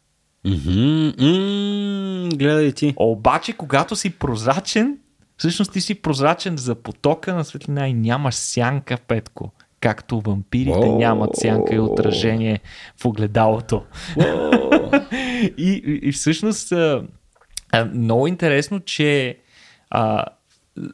Mm-hmm. Mm, гледай ти. Обаче, когато си прозрачен, всъщност ти си прозрачен за потока на светлина и нямаш сянка, Петко. Както вампирите oh. нямат сянка и отражение в огледалото. Oh. и, и, всъщност много интересно, че а,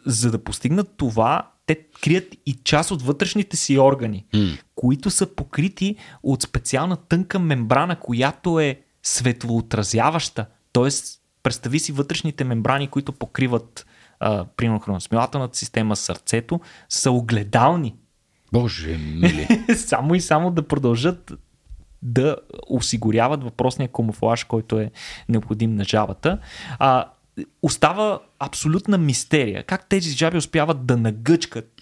за да постигнат това, те крият и част от вътрешните си органи, mm. които са покрити от специална тънка мембрана, която е светлоотразяваща. Тоест, представи си вътрешните мембрани, които покриват а, примерно храносмилателната система, сърцето, са огледални. Боже мили. само и само да продължат да осигуряват въпросния камуфлаж, който е необходим на жабата. А, остава абсолютна мистерия. Как тези жаби успяват да нагъчкат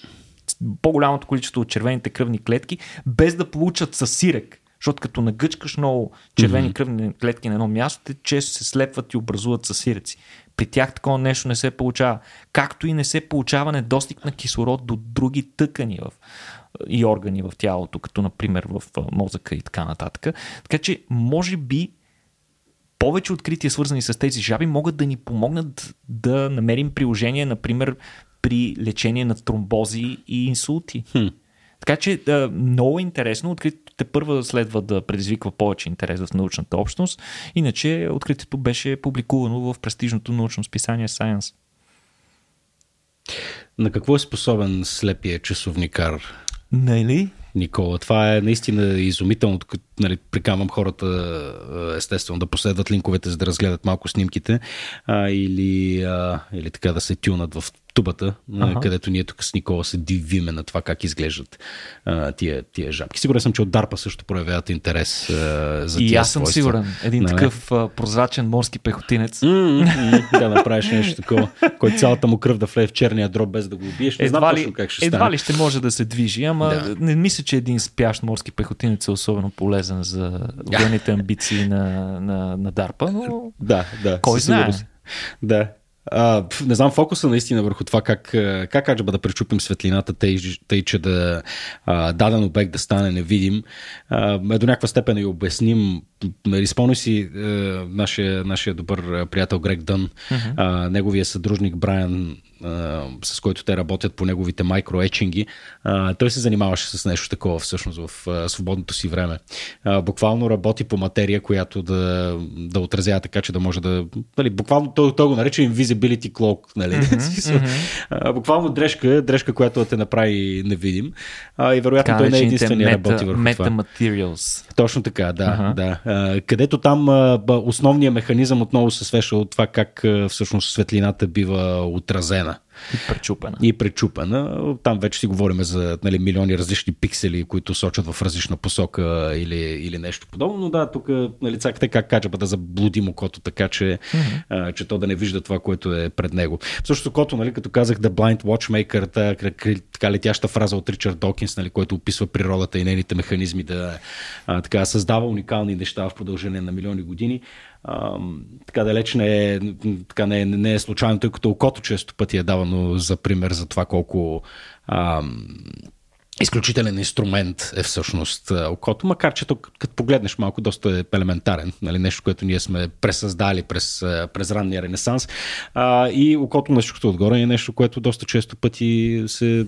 по-голямото количество от червените кръвни клетки, без да получат със сирек. Защото като нагъчкаш много червени mm-hmm. кръвни клетки на едно място, те често се слепват и образуват със сиреци. При тях такова нещо не се получава. Както и не се получава недостиг на кислород до други тъкани в, и органи в тялото, като например в мозъка и така нататък. Така че, може би, повече открития, свързани с тези жаби, могат да ни помогнат да намерим приложение, например, при лечение на тромбози и инсулти. Хм. Така че много интересно. Откритото те първа следва да предизвиква повече интерес в научната общност. Иначе откритието беше публикувано в престижното научно списание Science. На какво е способен слепия часовникар? Нали? Никола. Това е наистина изумително. Нали, прикамвам хората естествено да последват линковете, за да разгледат малко снимките а, или, а, или така да се тюнат в тубата, ага. където ние тук с Никола се дивиме на това как изглеждат а, тия, тия жабки. Сигурен съм, че от Дарпа също проявяват интерес а, за тия И аз съм свойства. сигурен. Един нали? такъв а, прозрачен морски пехотинец. Mm-hmm, да направиш нещо такова, който цялата му кръв да влее в черния дроб без да го убиеш. Не едва знам ли, точно как ще едва стане. ли ще може да се движи, ама да. не мисля, че един спящ морски пехотинец е особено полезен за военните амбиции на, на, на Дарпа, но да, да, кой знае. Да, не знам фокуса наистина върху това как, как аджаба да пречупим светлината, тъй, тъй че да а, даден обект да стане невидим, а, до някаква степен и обясним. Нали, спомни си а, нашия, нашия добър приятел Грег Дън, uh-huh. а, неговия съдружник Брайан с който те работят по неговите микроечинги, той се занимаваше с нещо такова всъщност в свободното си време. Буквално работи по материя, която да, да отразява така, че да може да... Нали, буквално той, той го нарича invisibility cloak. Нали? Mm-hmm, mm-hmm. Буквално дрежка, дрежка, която да те направи невидим. И вероятно той не е единствения работи върху meta това. Materials. Точно така, да. Uh-huh. да. Където там основният механизъм отново се свеша от това как всъщност светлината бива отразена и пречупена. И пречупена. Там вече си говорим за нали, милиони различни пиксели, които сочат в различна посока или, или нещо подобно. Но да, тук нали, цакате как кача да заблудим окото, така че, mm-hmm. а, че то да не вижда това, което е пред него. Също окото, нали, като казах The Blind Watchmaker, така летяща фраза от Ричард Докинс, нали, който описва природата и нейните механизми да а, така, създава уникални неща в продължение на милиони години така далеч не е, така не, е, не е случайно, тъй като окото често пъти е давано за пример за това колко а, изключителен инструмент е всъщност окото, макар че тук, като погледнеш малко, доста е елементарен, нали, нещо, което ние сме пресъздали през, през ранния ренесанс. А, и окото на всичкото отгоре е нещо, което доста често пъти се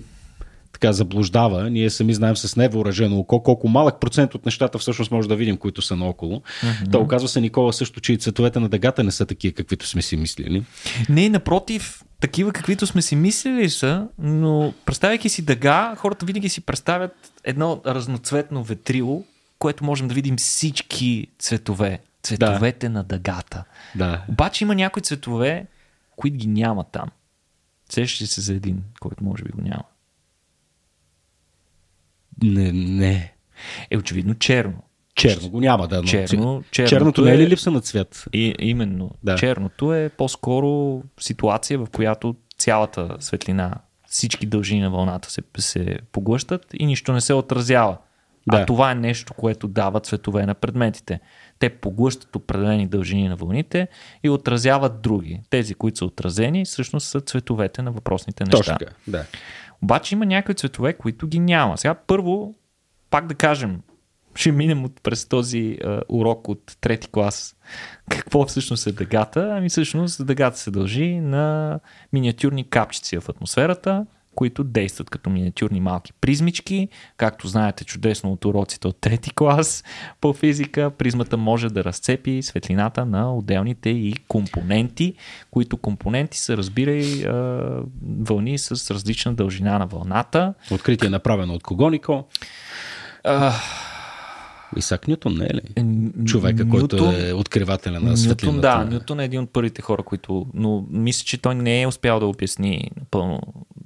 така заблуждава. Ние сами знаем с невооръжено око колко малък процент от нещата всъщност може да видим, които са наоколо. Mm-hmm. Та оказва се, Никола, също, че и цветовете на дъгата не са такива, каквито сме си мислили. Не, напротив, такива, каквито сме си мислили са, но представяйки си дъга, хората винаги си представят едно разноцветно ветрило, което можем да видим всички цветове. Цветовете да. на дъгата. Да. Обаче има някои цветове, които ги няма там. Сещаш се за един, който може би го няма. Не, не. Е, очевидно черно. Черно го няма, да. Но черно, черното, черното не е ли липса на цвят? И, именно. Да. Черното е по-скоро ситуация, в която цялата светлина, всички дължини на вълната се, се поглъщат и нищо не се отразява. Да. А това е нещо, което дава цветове на предметите. Те поглъщат определени дължини на вълните и отразяват други. Тези, които са отразени, всъщност са цветовете на въпросните неща. Точно да. Обаче има някои цветове, които ги няма. Сега първо, пак да кажем, ще минем от, през този а, урок от трети клас. Какво всъщност е дъгата? Ами всъщност дъгата се дължи на миниатюрни капчици в атмосферата, които действат като миниатюрни малки призмички. Както знаете чудесно от уроците от трети клас по физика, призмата може да разцепи светлината на отделните и компоненти, които компоненти са, разбирай, вълни с различна дължина на вълната. Откритие е направено от кого, Нико? Исак Нютон не е ли? Човека, който е откривателя на светлината. Нютон, да, Нютон е един от първите хора, които... Но мисля, че той не е успял да обясни напълно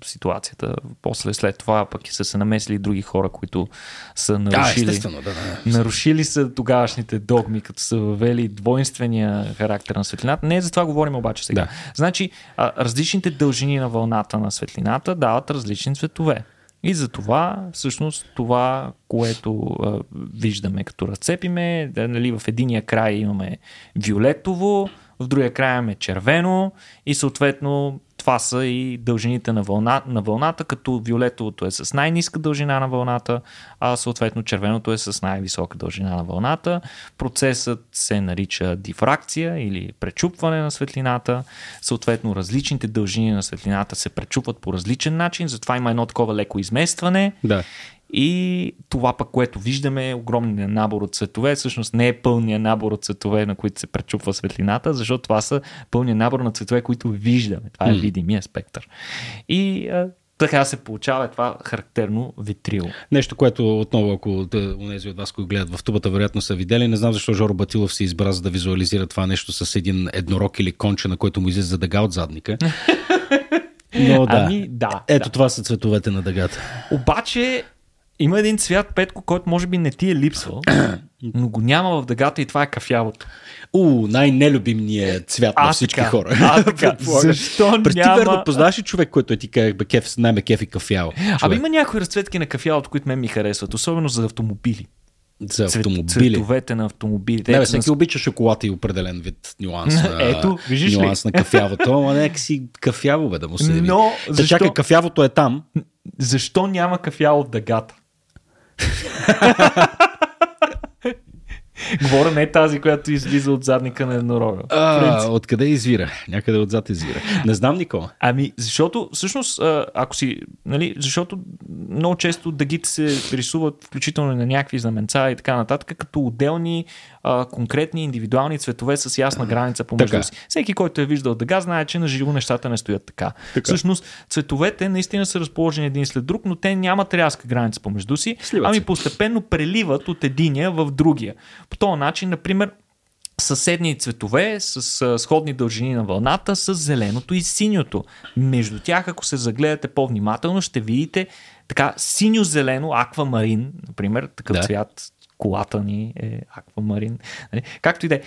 ситуацията. После, след това пък са се намесли други хора, които са нарушили... Да, да, да. Нарушили са тогавашните догми, като са въвели двойнствения характер на светлината. Не за това говорим обаче сега. Да. Значи, различните дължини на вълната на светлината дават различни цветове. И за това, всъщност, това, което а, виждаме като разцепиме, да, нали, в единия край имаме виолетово, в другия край имаме червено и съответно това са и дължините на, вълна, на вълната, като виолетовото е с най-ниска дължина на вълната, а съответно червеното е с най-висока дължина на вълната. Процесът се нарича дифракция или пречупване на светлината. Съответно различните дължини на светлината се пречупват по различен начин, затова има едно такова леко изместване. Да. И това пък, което виждаме, огромният набор от цветове, всъщност не е пълният набор от цветове, на които се пречупва светлината, защото това са пълният набор на цветове, които виждаме. Това е видимия спектър. И а, така се получава това характерно витрило. Нещо, което отново, ако унези от вас, които гледат в тубата, вероятно са видели. Не знам защо Жоро Батилов се избра за да визуализира това нещо с един еднорок или конче, на който му излиза дъга от задника. Но да. Ами, да. Ето да. това са цветовете на дъгата. Обаче има един цвят, Петко, който може би не ти е липсвал, но го няма в дъгата и това е кафявото. У, най-нелюбимният цвят а, на всички така, хора. А, така. Защо През няма... ти верно познаваш ли човек, който е ти казах, бе, кеф, най-ме кеф и кафяво? Абе има някои разцветки на кафявото, които мен ми харесват, особено за автомобили. За автомобили. Цветовете на автомобилите. Не, бе, всеки на... обича шоколад и определен вид нюанс на, Ето, виждаш нюанс ли? на кафявото, ама нека си кафяво бе да му се. Но, да защо... чакай, кафявото е там. Защо няма кафяво в дъгата? Говоря не тази, която излиза от задника на еднорога. А, откъде извира? Някъде отзад извира. Не знам, Никола. Ами, защото, всъщност, ако си, нали, защото много често дъгите се рисуват, включително на някакви знаменца и така нататък, като отделни а, конкретни индивидуални цветове с ясна граница помежду Така. си. Всеки, който е виждал дъга, знае, че на живо нещата не стоят така. Така. Всъщност, цветовете наистина са разположени един след друг, но те нямат рязка граница помежду си, Сливат ами постепенно преливат от единия в другия. По този начин, например, съседни цветове с а, сходни дължини на вълната с зеленото и синьото. Между тях, ако се загледате по-внимателно, ще видите така синьо-зелено аквамарин, например, такъв Да. цвят колата ни е аквамарин. Нали? Както и да е.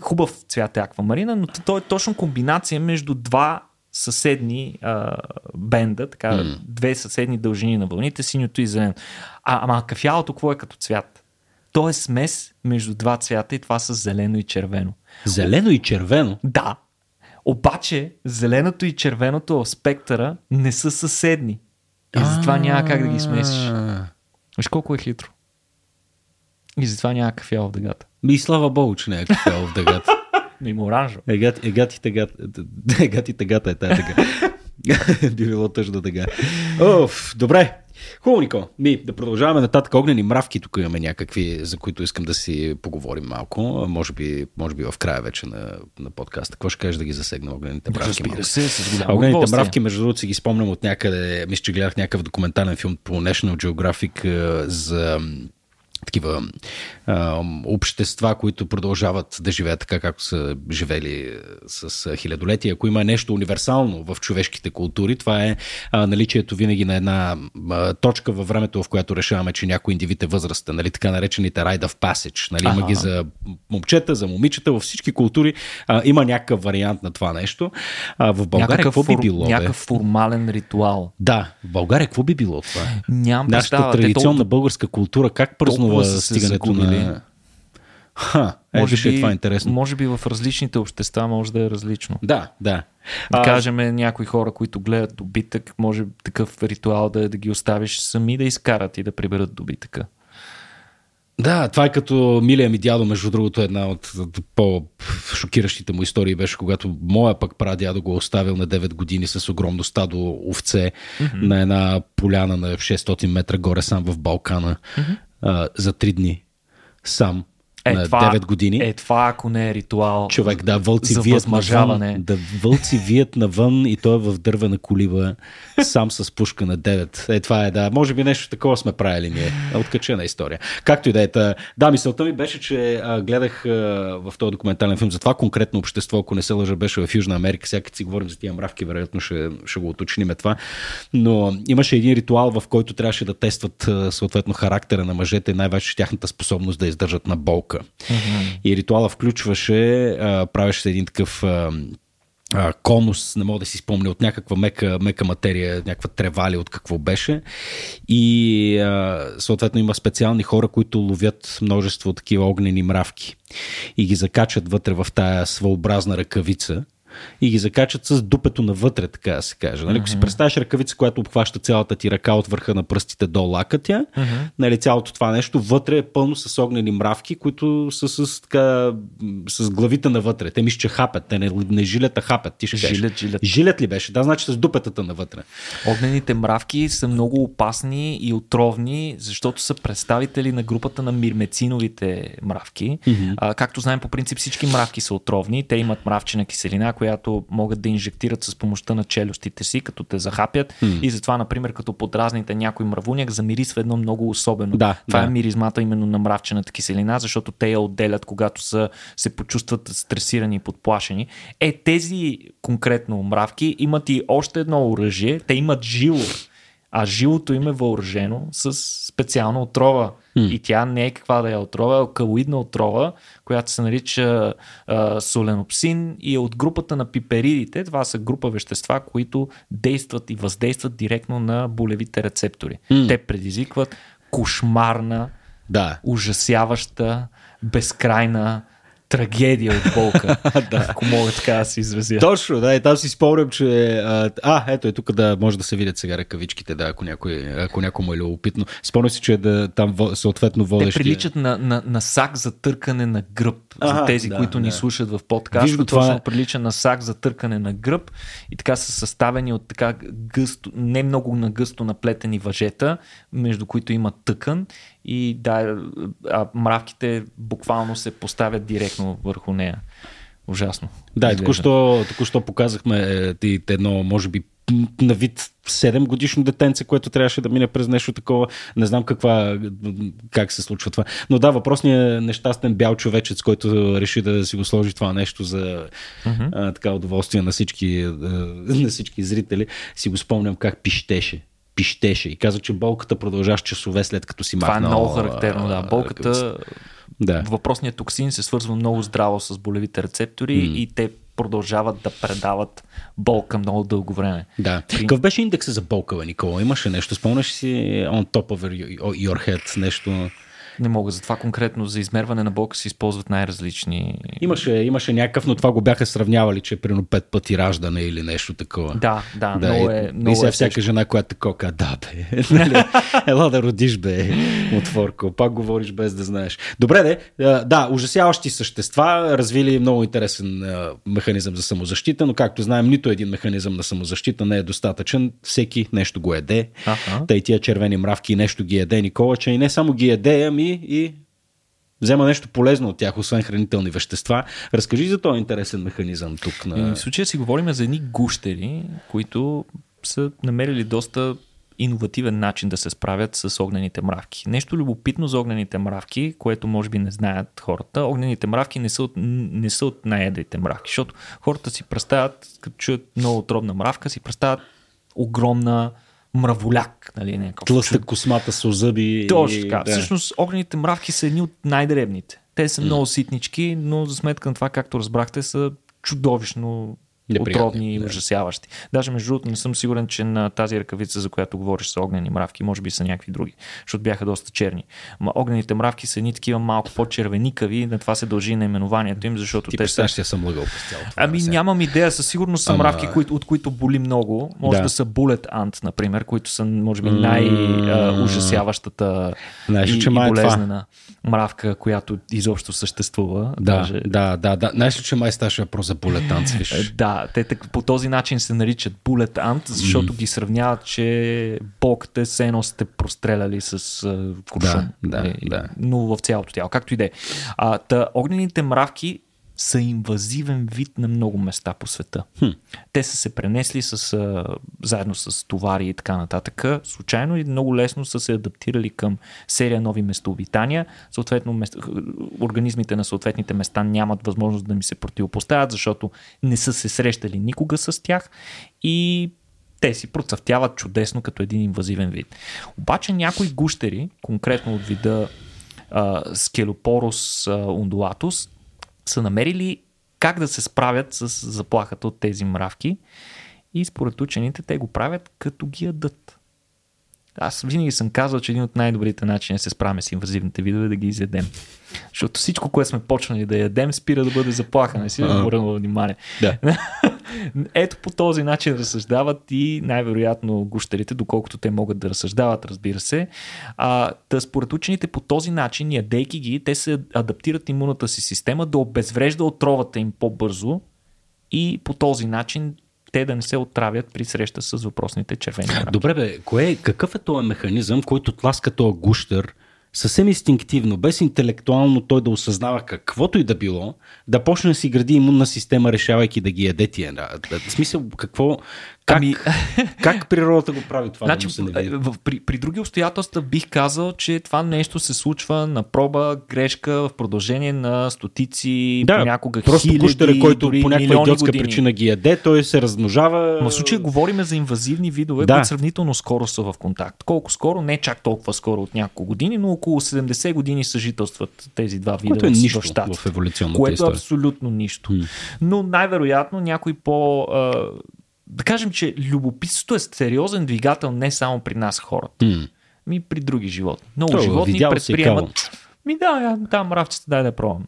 Хубав цвят е аквамарина, но той е точно комбинация между два съседни а, бенда, така, М. две съседни дължини на вълните, синьото и зелено. А, ама кафялото какво е като цвят? То е смес между два цвята и това са зелено и червено. Зелено и червено. Да, обаче зеленото и червеното в спектъра не са съседни. И затова няма как да ги смесиш. Виж колко е хитро. И затова няма кафяво в дъгата. Ми слава богу, че не е кафяво в дъгата. Но има оранжево. Егат, егат и тъгата. Егат и тъгата е тая дъга. Би било тъжна дъга. Оф, добре. Хубаво, Нико. Ми, да продължаваме нататък. Огнени мравки тук имаме някакви, за които искам да си поговорим малко. Може би, може би в края вече на, на подкаста. Какво ще кажеш да ги засегна огнените мравки? Разбира малко? се, с голямо Огнените удоволствие. мравки, между другото, си ги спомням от някъде. Мисля, че гледах някакъв документален филм по National Geographic за такива а, общества, които продължават да живеят така, както са живели е, с а, хилядолетия. Ако има нещо универсално в човешките култури, това е а, наличието винаги на една а, точка във времето, в която решаваме, че някой индивид е възрастен, нали, така наречените rite of passage. Нали, има ги за момчета, за момичета, във всички култури а, има някакъв вариант на това нещо. А, в България Някакъв, какво би фор- било? Бе? някакъв формален ритуал. Да, в България какво би било това? Нямам Нашата традиционна българска култура, как празнува толкова са се загубили. на... Ха, е, може би, това е интересно. Може би в различните общества може да е различно. Да, да. Да А, кажем, някои хора, които гледат добитък, може такъв ритуал да е да ги оставиш сами да изкарат и да приберат добитъка. Да, това е като милия ми дядо, между другото, една от по-шокиращите му истории беше, когато моя пък прадядо го е оставил на 9 години с огромно стадо овце mm-hmm. на една поляна на 600 метра горе сам в Балкана mm-hmm. А, за 3 дни. Сам. Е, на това, 9 години. Е, това ако не е ритуал. Човек, да, вълци за вият навън, да, вълци вият навън и той е в дървена колиба, сам с пушка на 9. Е, това е, да, може би нещо такова сме правили ние. Откачена история. Както и да е. Да, мисълта ми беше, че а, гледах а, в този документален филм за това конкретно общество, ако не се лъжа, беше в Южна Америка. Сега си говорим за тия мравки, вероятно ще, ще го уточниме това. Но имаше един ритуал, в който трябваше да тестват съответно характера на мъжете, най-вече тяхната способност да издържат на болка. Mm-hmm. И ритуала включваше, а, правеше един такъв а, а, конус, не мога да си спомня, от някаква мека, мека материя, някаква трева ли от какво беше. И а, съответно има специални хора, които ловят множество такива огнени мравки и ги закачат вътре в тая своеобразна ръкавица и ги закачат с дупето навътре, така да се каже. Нали? Ако си представяш ръкавица, която обхваща цялата ти ръка от върха на пръстите до лакътя, нали, цялото това нещо, вътре е пълно с огнени мравки, които са с, така, с главите навътре. Те мисля, че хапят, те не, не жилят, а хапят. Ти ще жилят, жилят. жилят ли беше? Да, значи с дупетата навътре. Огнените мравки са много опасни и отровни, защото са представители на групата на мирмециновите мравки. А, както знаем, по принцип всички мравки са отровни. Те имат мравчина киселина, която могат да инжектират с помощта на челюстите си, като те захапят. Mm. И затова, например, като подразните някой мравуняк, замирисва едно много особено. Да, Това да. е миризмата именно на мравчената киселина, защото те я отделят, когато са, се почувстват стресирани и подплашени. Е, тези конкретно мравки имат и още едно оръжие. Те имат жило а жилото им е въоръжено с специална отрова. Mm. И тя не е каква да е отрова, е алкалоидна отрова, която се нарича а, соленопсин и е от групата на пиперидите. Това са група вещества, които действат и въздействат директно на болевите рецептори. Mm. Те предизвикват кошмарна, да. ужасяваща, безкрайна трагедия от болка, да. ако мога така да се изразя. Точно, да, и там си спомням, че... А, а, ето е тук да може да се видят сега ръкавичките, да, ако някой, ако някой му е любопитно. Спомням си, че да, там съответно водещи... Те приличат на, на, на сак за търкане на гръб, ага, за тези, да, които да. ни слушат в подкаст. Виж това... Е- прилича на сак за търкане на гръб и така са съставени от така гъсто, не много на гъсто наплетени въжета, между които има тъкан и да, а мравките буквално се поставят директно върху нея. Ужасно. Да, и току-що, току-що показахме е, едно, може би, на вид 7 годишно детенце, което трябваше да мине през нещо такова. Не знам каква, как се случва това. Но да, въпросният нещастен бял човечец, който реши да си го сложи това нещо за uh-huh. а, така удоволствие на всички, на всички зрители, си го спомням как пищеше пищеше и каза, че болката продължава часове след като си махнал. Това е много характерно, да. Болката, да. въпросният токсин се свързва много здраво с болевите рецептори mm. и те продължават да предават болка много дълго време. Да. При... Какъв беше индексът за болка, Никола? Имаше нещо? Спомняш си on top of your head нещо? Не мога. За това конкретно за измерване на болка се използват най-различни. Имаше, имаше някакъв, но това го бяха сравнявали, че е примерно пет пъти раждане или нещо такова. Да, да, да много е. Много и сега е всяка жена, която такова казва, да, бе. нали, ела да родиш, бе, отворко. Пак говориш без да знаеш. Добре, де. Да, ужасяващи същества, развили много интересен механизъм за самозащита, но както знаем, нито един механизъм на самозащита не е достатъчен. Всеки нещо го еде. Ага. Тъй тия червени мравки нещо ги еде Никола, че и не само ги еде, ами и взема нещо полезно от тях, освен хранителни вещества. Разкажи за този интересен механизъм тук. На... В случая си говорим за едни гущери, които са намерили доста иновативен начин да се справят с огнените мравки. Нещо любопитно за огнените мравки, което може би не знаят хората. Огнените мравки не са от, не са от най-едрите мравки, защото хората си представят, като чуят много отробна мравка, си представят огромна мраволяк. Нали, някакъв. Тлъста космата с зъби. Точно така. Да. Всъщност огнените мравки са едни от най-дребните. Те са много ситнички, но за сметка на това, както разбрахте, са чудовищно отровни и да. ужасяващи. Даже между другото не съм сигурен, че на тази ръкавица, за която говориш са огнени мравки, може би са някакви други, защото бяха доста черни. Ма огнените мравки са едни такива малко по-червеникави, на това се дължи наименованието им, защото Ти те са... Ти съм лъгал през цялото. Ами сега. нямам идея, със сигурност са Ама... мравки, които, от които боли много. Може да. да са bullet ant, например, които са, може би, най-ужасяващата Знаеш, и, че и болезнена мравка, която изобщо съществува. Да, даже... да, да, да. Знаеш ли, че май ставаше въпрос за булетанци? да, Те так, по този начин се наричат Bullet Ant, защото mm. ги сравняват, че болката е все едно сте простреляли с куршум. Да, да, да. Но в цялото тяло, както и да е. Огнените мравки са инвазивен вид на много места по света. Хм. Те са се пренесли с, а, заедно с товари и така нататък. Случайно и много лесно са се адаптирали към серия нови местообитания. Съответно, мест... организмите на съответните места нямат възможност да ми се противопоставят, защото не са се срещали никога с тях и те си процъфтяват чудесно като един инвазивен вид. Обаче някои гущери, конкретно от вида Скелопорус ундулатус, са намерили как да се справят с заплахата от тези мравки и според учените те го правят като ги ядат. Аз винаги съм казал, че един от най-добрите начини да се справяме с инвазивните видове е да ги изядем. Защото всичко, което сме почнали да ядем, спира да бъде заплаха. Не си да обърнал внимание. Да. Ето по този начин разсъждават и най-вероятно гущерите, доколкото те могат да разсъждават, разбира се. А, да според учените по този начин, ядейки ги, те се адаптират имунната си система да обезврежда отровата им по-бързо и по този начин те да не се отравят при среща с въпросните червени мравки. Добре бе, кое, какъв е този механизъм, който тласка този гущер съвсем инстинктивно, без интелектуално той да осъзнава каквото и да било, да почне да си гради имунна система, решавайки да ги яде тия. В смисъл, какво, как, ами... как природата го прави това? Значи, да се не при, при други обстоятелства бих казал, че това нещо се случва на проба, грешка в продължение на стотици, да, понякога просто хиляди, кущера, който по някаква идиотска години. причина ги яде, той се размножава. Но в случая говорим за инвазивни видове, Да. които сравнително скоро са в контакт. Колко скоро? Не чак толкова скоро от няколко години, но около 70 години съжителстват тези два вида Което е нищо в щатите. в еволюционната Което е история. абсолютно нищо. Но най-вероятно някой по... А, да кажем, че любопитството е сериозен двигател не само при нас хората, М. ми при други животни. Много То, животни видял си предприемат... Ми да, я, да, мравчета, дай да пробвам.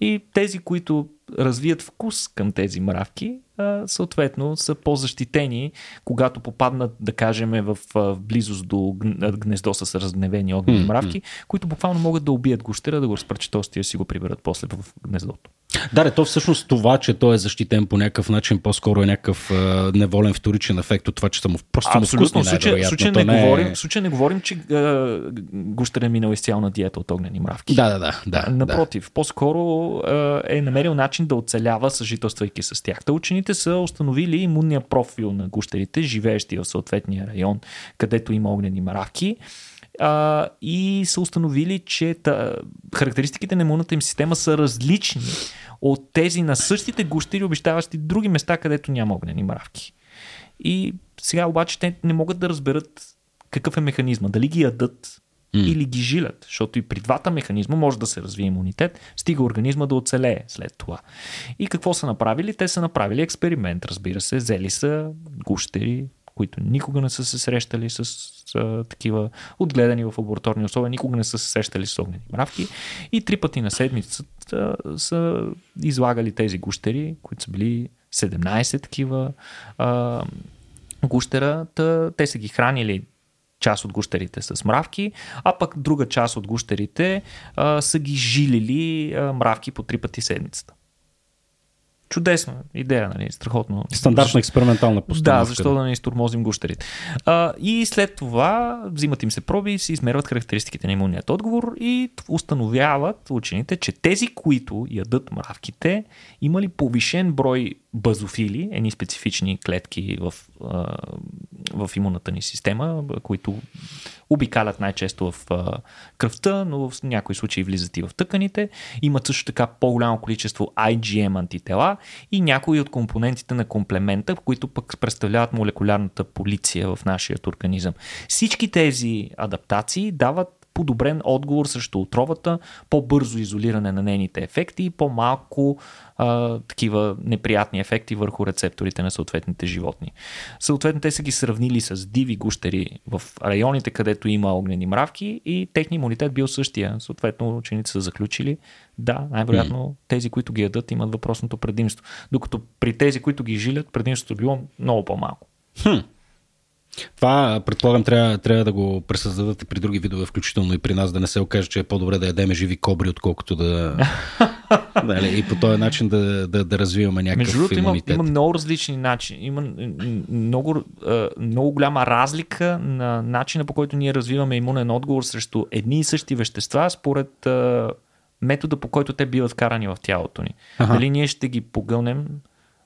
И тези, които развият вкус към тези мравки, съответно са по-защитени, когато попаднат, да кажем, в, близост до гн- гнездо с разгневени огнени мравки, които буквално могат да убият гущера, да го разпръчетости и да си го приберат после в гнездото. Да, то всъщност това, че той е защитен по някакъв начин, по-скоро е някакъв а, неволен вторичен ефект от това, че са му просто му вкусни, В случая, в То не не е- говорим, в случая не говорим, че а, гущер е минал изцяло на диета от огнени мравки. Да, да, да. да, Напротив, по-скоро а, е намерил начин да оцелява, съжителствайки с тях. Та учените са установили имунния профил на гущерите, живеещи в съответния район, където има огнени мравки. А, и са установили, че та, характеристиките на имунната им система са различни от тези на същите гущери, обещаващи други места, където няма огнени мравки. И сега обаче те не могат да разберат какъв е механизма. Дали ги ядат Или ги жилят. Защото и при двата механизма може да се развие имунитет, стига организма да оцелее след това. И какво са направили? Те са направили експеримент, разбира се. Взели са гущери, които никога не са се срещали с а, такива отгледани в лабораторни условия, никога не са се срещали с огнени мравки и три пъти на седмицата са излагали тези гущери, които са били 17 такива а, гущера. Те са ги хранили част от гущерите с мравки, а пък друга част от гущерите а, са ги жилили а, мравки по три пъти седмицата. Чудесна идея, нали? Страхотно. Стандартна експериментална постановка. Да, защо да не изтормозим гущерите. А, и след това взимат им се проби и се измерват характеристиките на имунният отговор и установяват учените, че тези, които ядат мравките, имали повишен брой базофили, едни специфични клетки в, а, в имунната ни система, които обикалят най-често в кръвта, но в някои случаи влизат и в тъканите. Имат също така по-голямо количество IgM антитела и някои от компонентите на комплемента, които пък представляват молекулярната полиция в нашия организъм. Всички тези адаптации дават подобрен отговор срещу отровата, по-бързо изолиране на нейните ефекти и по-малко а, такива неприятни ефекти върху рецепторите на съответните животни. Съответно, те са ги сравнили с диви гущери в районите, където има огнени мравки и техния имунитет бил същия. Съответно, ученици са заключили, да, най-вероятно тези, които ги ядат, имат въпросното предимство. Докато при тези, които ги жилят, предимството било много по-малко. Това, предполагам, трябва, трябва да го пресъздадат и при други видове, включително и при нас, да не се окаже, че е по-добре да ядеме живи кобри, отколкото да, Дали, и по този начин да, да, да развиваме някакъв Между другото, има, има много различни начини. Има много, много голяма разлика на начина по който ние развиваме имунен отговор срещу едни и същи вещества, според метода по който те биват вкарани в тялото ни. Ага. Дали ние ще ги погълнем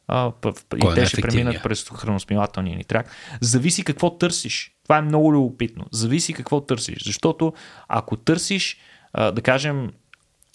а, и Кой е те ще преминат през храносмилателния ни тракт. Зависи какво търсиш. Това е много любопитно. Зависи какво търсиш. Защото ако търсиш, а, да кажем,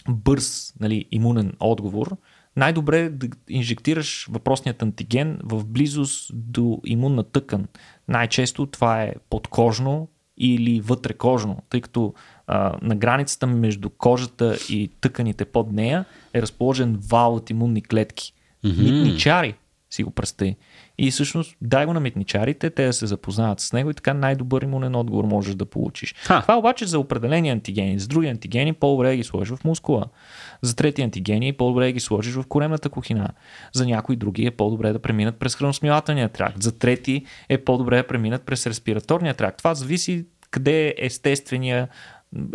бърз нали, имунен отговор, най-добре е да инжектираш въпросният антиген в близост до имунна тъкан. Най-често това е подкожно или вътрекожно, тъй като а, на границата между кожата и тъканите под нея е разположен вал от имунни клетки. Mm-hmm. Митничари, си го представи. И всъщност дай го на митничарите, те да се запознаят с него и така най-добър имунен отговор можеш да получиш. Ха. Това обаче за определени антигени. За други антигени по-добре да ги сложиш в мускула. За трети антигени по-добре да ги сложиш в коремната кухина. За някои други е по-добре да преминат през храносмилателния тракт. За трети е по-добре да преминат през респираторния тракт. Това зависи къде е естествения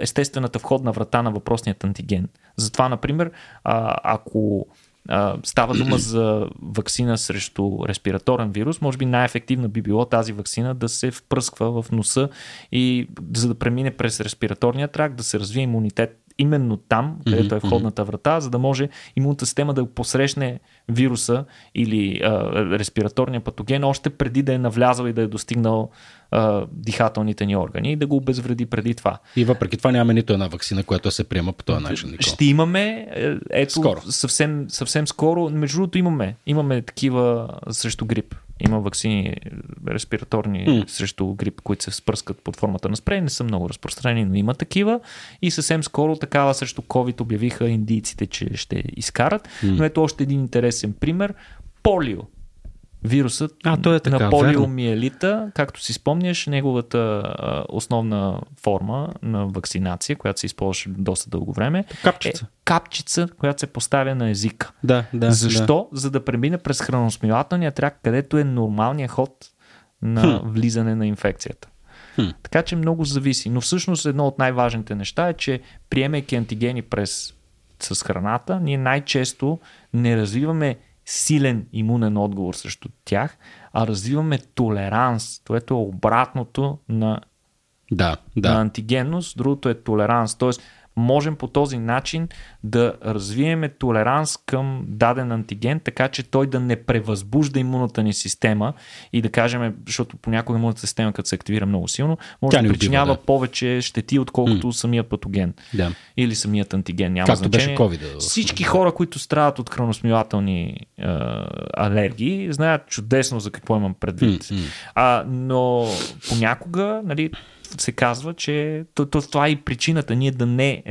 естествената входна врата на въпросният антиген. Затова, например, ако става дума за вакцина срещу респираторен вирус, може би най-ефективна би било тази вакцина да се впръсква в носа и за да премине през респираторния тракт, да се развие имунитет именно там, където е входната врата, за да може имунната система да посрещне вируса или а, респираторния патоген още преди да е навлязал и да е достигнал а, дихателните ни органи и да го обезвреди преди това. И въпреки това нямаме нито една вакцина, която се приема по този начин. Никол. Ще имаме, е, ето, скоро. Съвсем, съвсем скоро. Между другото имаме, имаме такива срещу грип. Има вакцини респираторни mm. срещу грип, които се спръскат под формата на спрей. Не са много разпространени, но има такива. И съвсем скоро такава срещу COVID обявиха индийците, че ще изкарат. Mm. Но ето още един интересен пример. Полио. Вирусът а, той е така, на полиомиелита, както си спомняш, неговата а, основна форма на вакцинация, която се използваше доста дълго време, капчица. е капчица, която се поставя на езика. Да, да. Защо? Да. За да премине през храносмилателния тракт, където е нормалният ход на хм. влизане на инфекцията. Хм. Така че много зависи. Но всъщност едно от най-важните неща е, че приемайки антигени през с храната, ние най-често не развиваме силен имунен отговор срещу тях, а развиваме толеранс, което е обратното на, да, да. на антигенност, другото е толеранс. Тоест, можем по този начин да развиеме толеранс към даден антиген, така че той да не превъзбужда имунната ни система и да кажем, защото понякога имунната система, като се активира много силно, може Тя да причинява да. повече щети, отколкото mm. самият патоген. Да. Или самият антиген. Няма Както значение. беше COVID. Всички хора, които страдат от храносмилателни е, алергии, знаят чудесно за какво имам предвид. Mm. А, но понякога, нали, се казва, че то, то, това е и причината ние да не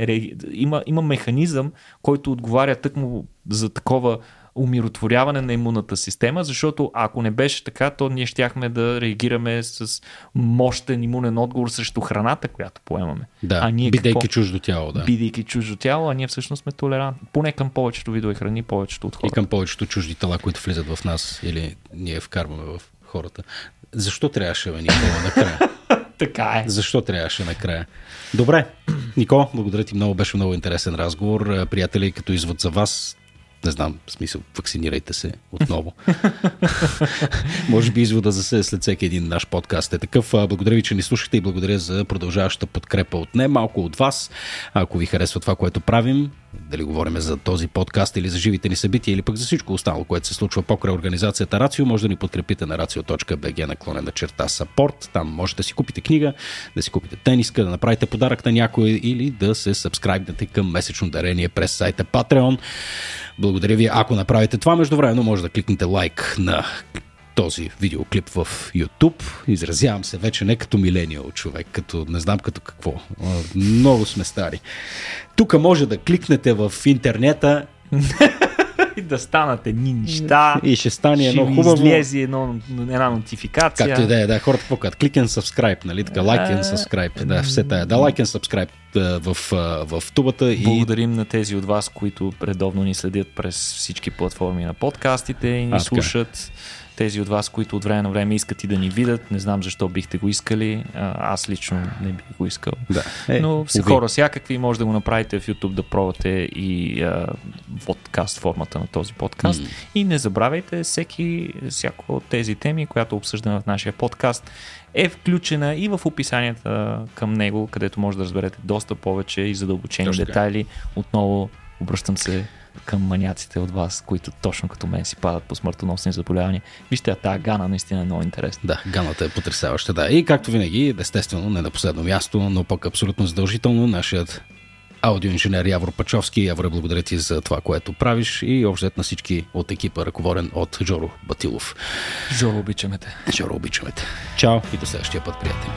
има, има механизъм, който отговаря тъкмо за такова умиротворяване на имунната система, защото ако не беше така, то ние щяхме да реагираме с мощен имунен отговор срещу храната, която поемаме. Да, а ние бидейки какво? чуждо тяло, да. Бидейки чуждо тяло, а ние всъщност сме толерантни. Поне към повечето видове храни, повечето от хората. И към повечето чужди тела, които влизат в нас или ние вкарваме в хората. Защо трябваше, бе, Никола, накрая? Така е. Защо трябваше накрая? Добре, Нико, благодаря ти много, беше много интересен разговор. Приятели, като извод за вас, не знам, в смисъл, вакцинирайте се отново. Може би извода за след всеки един наш подкаст е такъв. Благодаря ви, че ни слушахте и благодаря за продължаващата подкрепа от не малко от вас. Ако ви харесва това, което правим, дали говорим за този подкаст или за живите ни събития, или пък за всичко останало, което се случва покрай организацията Рацио, може да ни подкрепите на racio.bg наклонена черта саппорт. Там можете да си купите книга, да си купите тениска, да направите подарък на някой или да се сабскрайбнете към месечно дарение през сайта Patreon. Благодаря ви. Ако направите това, междувременно може да кликнете лайк на този видеоклип в YouTube. Изразявам се вече не като милениал човек, като не знам като какво. Много сме стари. Тук може да кликнете в интернета и да станат едни неща. И ще стане едно ще хубаво. излезе едно, една нотификация. Както и да е, да, хората какво казват, клик and subscribe, нали така, like and subscribe, да, все тая, да, like and subscribe в, в, в тубата. И... Благодарим на тези от вас, които редовно ни следят през всички платформи на подкастите и ни а, слушат. Тези от вас, които от време на време искат и да ни видят, не знам защо бихте го искали. Аз лично не бих го искал. Да. Е, Но са хора всякакви, може да го направите в YouTube да пробвате и а, подкаст формата на този подкаст. Mm. И не забравяйте, всеки, всяко от тези теми, която обсъждаме в нашия подкаст, е включена и в описанията към него, където може да разберете доста повече и задълбочени Точно детайли. Отново обръщам се към маняците от вас, които точно като мен си падат по смъртоносни заболявания. Вижте, тази Гана наистина е много интересна. Да, Ганата е потрясаваща, да. И както винаги, естествено, не на последно място, но пък абсолютно задължително, нашият аудиоинженер Явор Пачовски. Явор, благодаря ти за това, което правиш и общо на всички от екипа, ръководен от Жоро Батилов. Жоро, обичаме те. Жоро, обичаме те. Чао и до следващия път, приятели.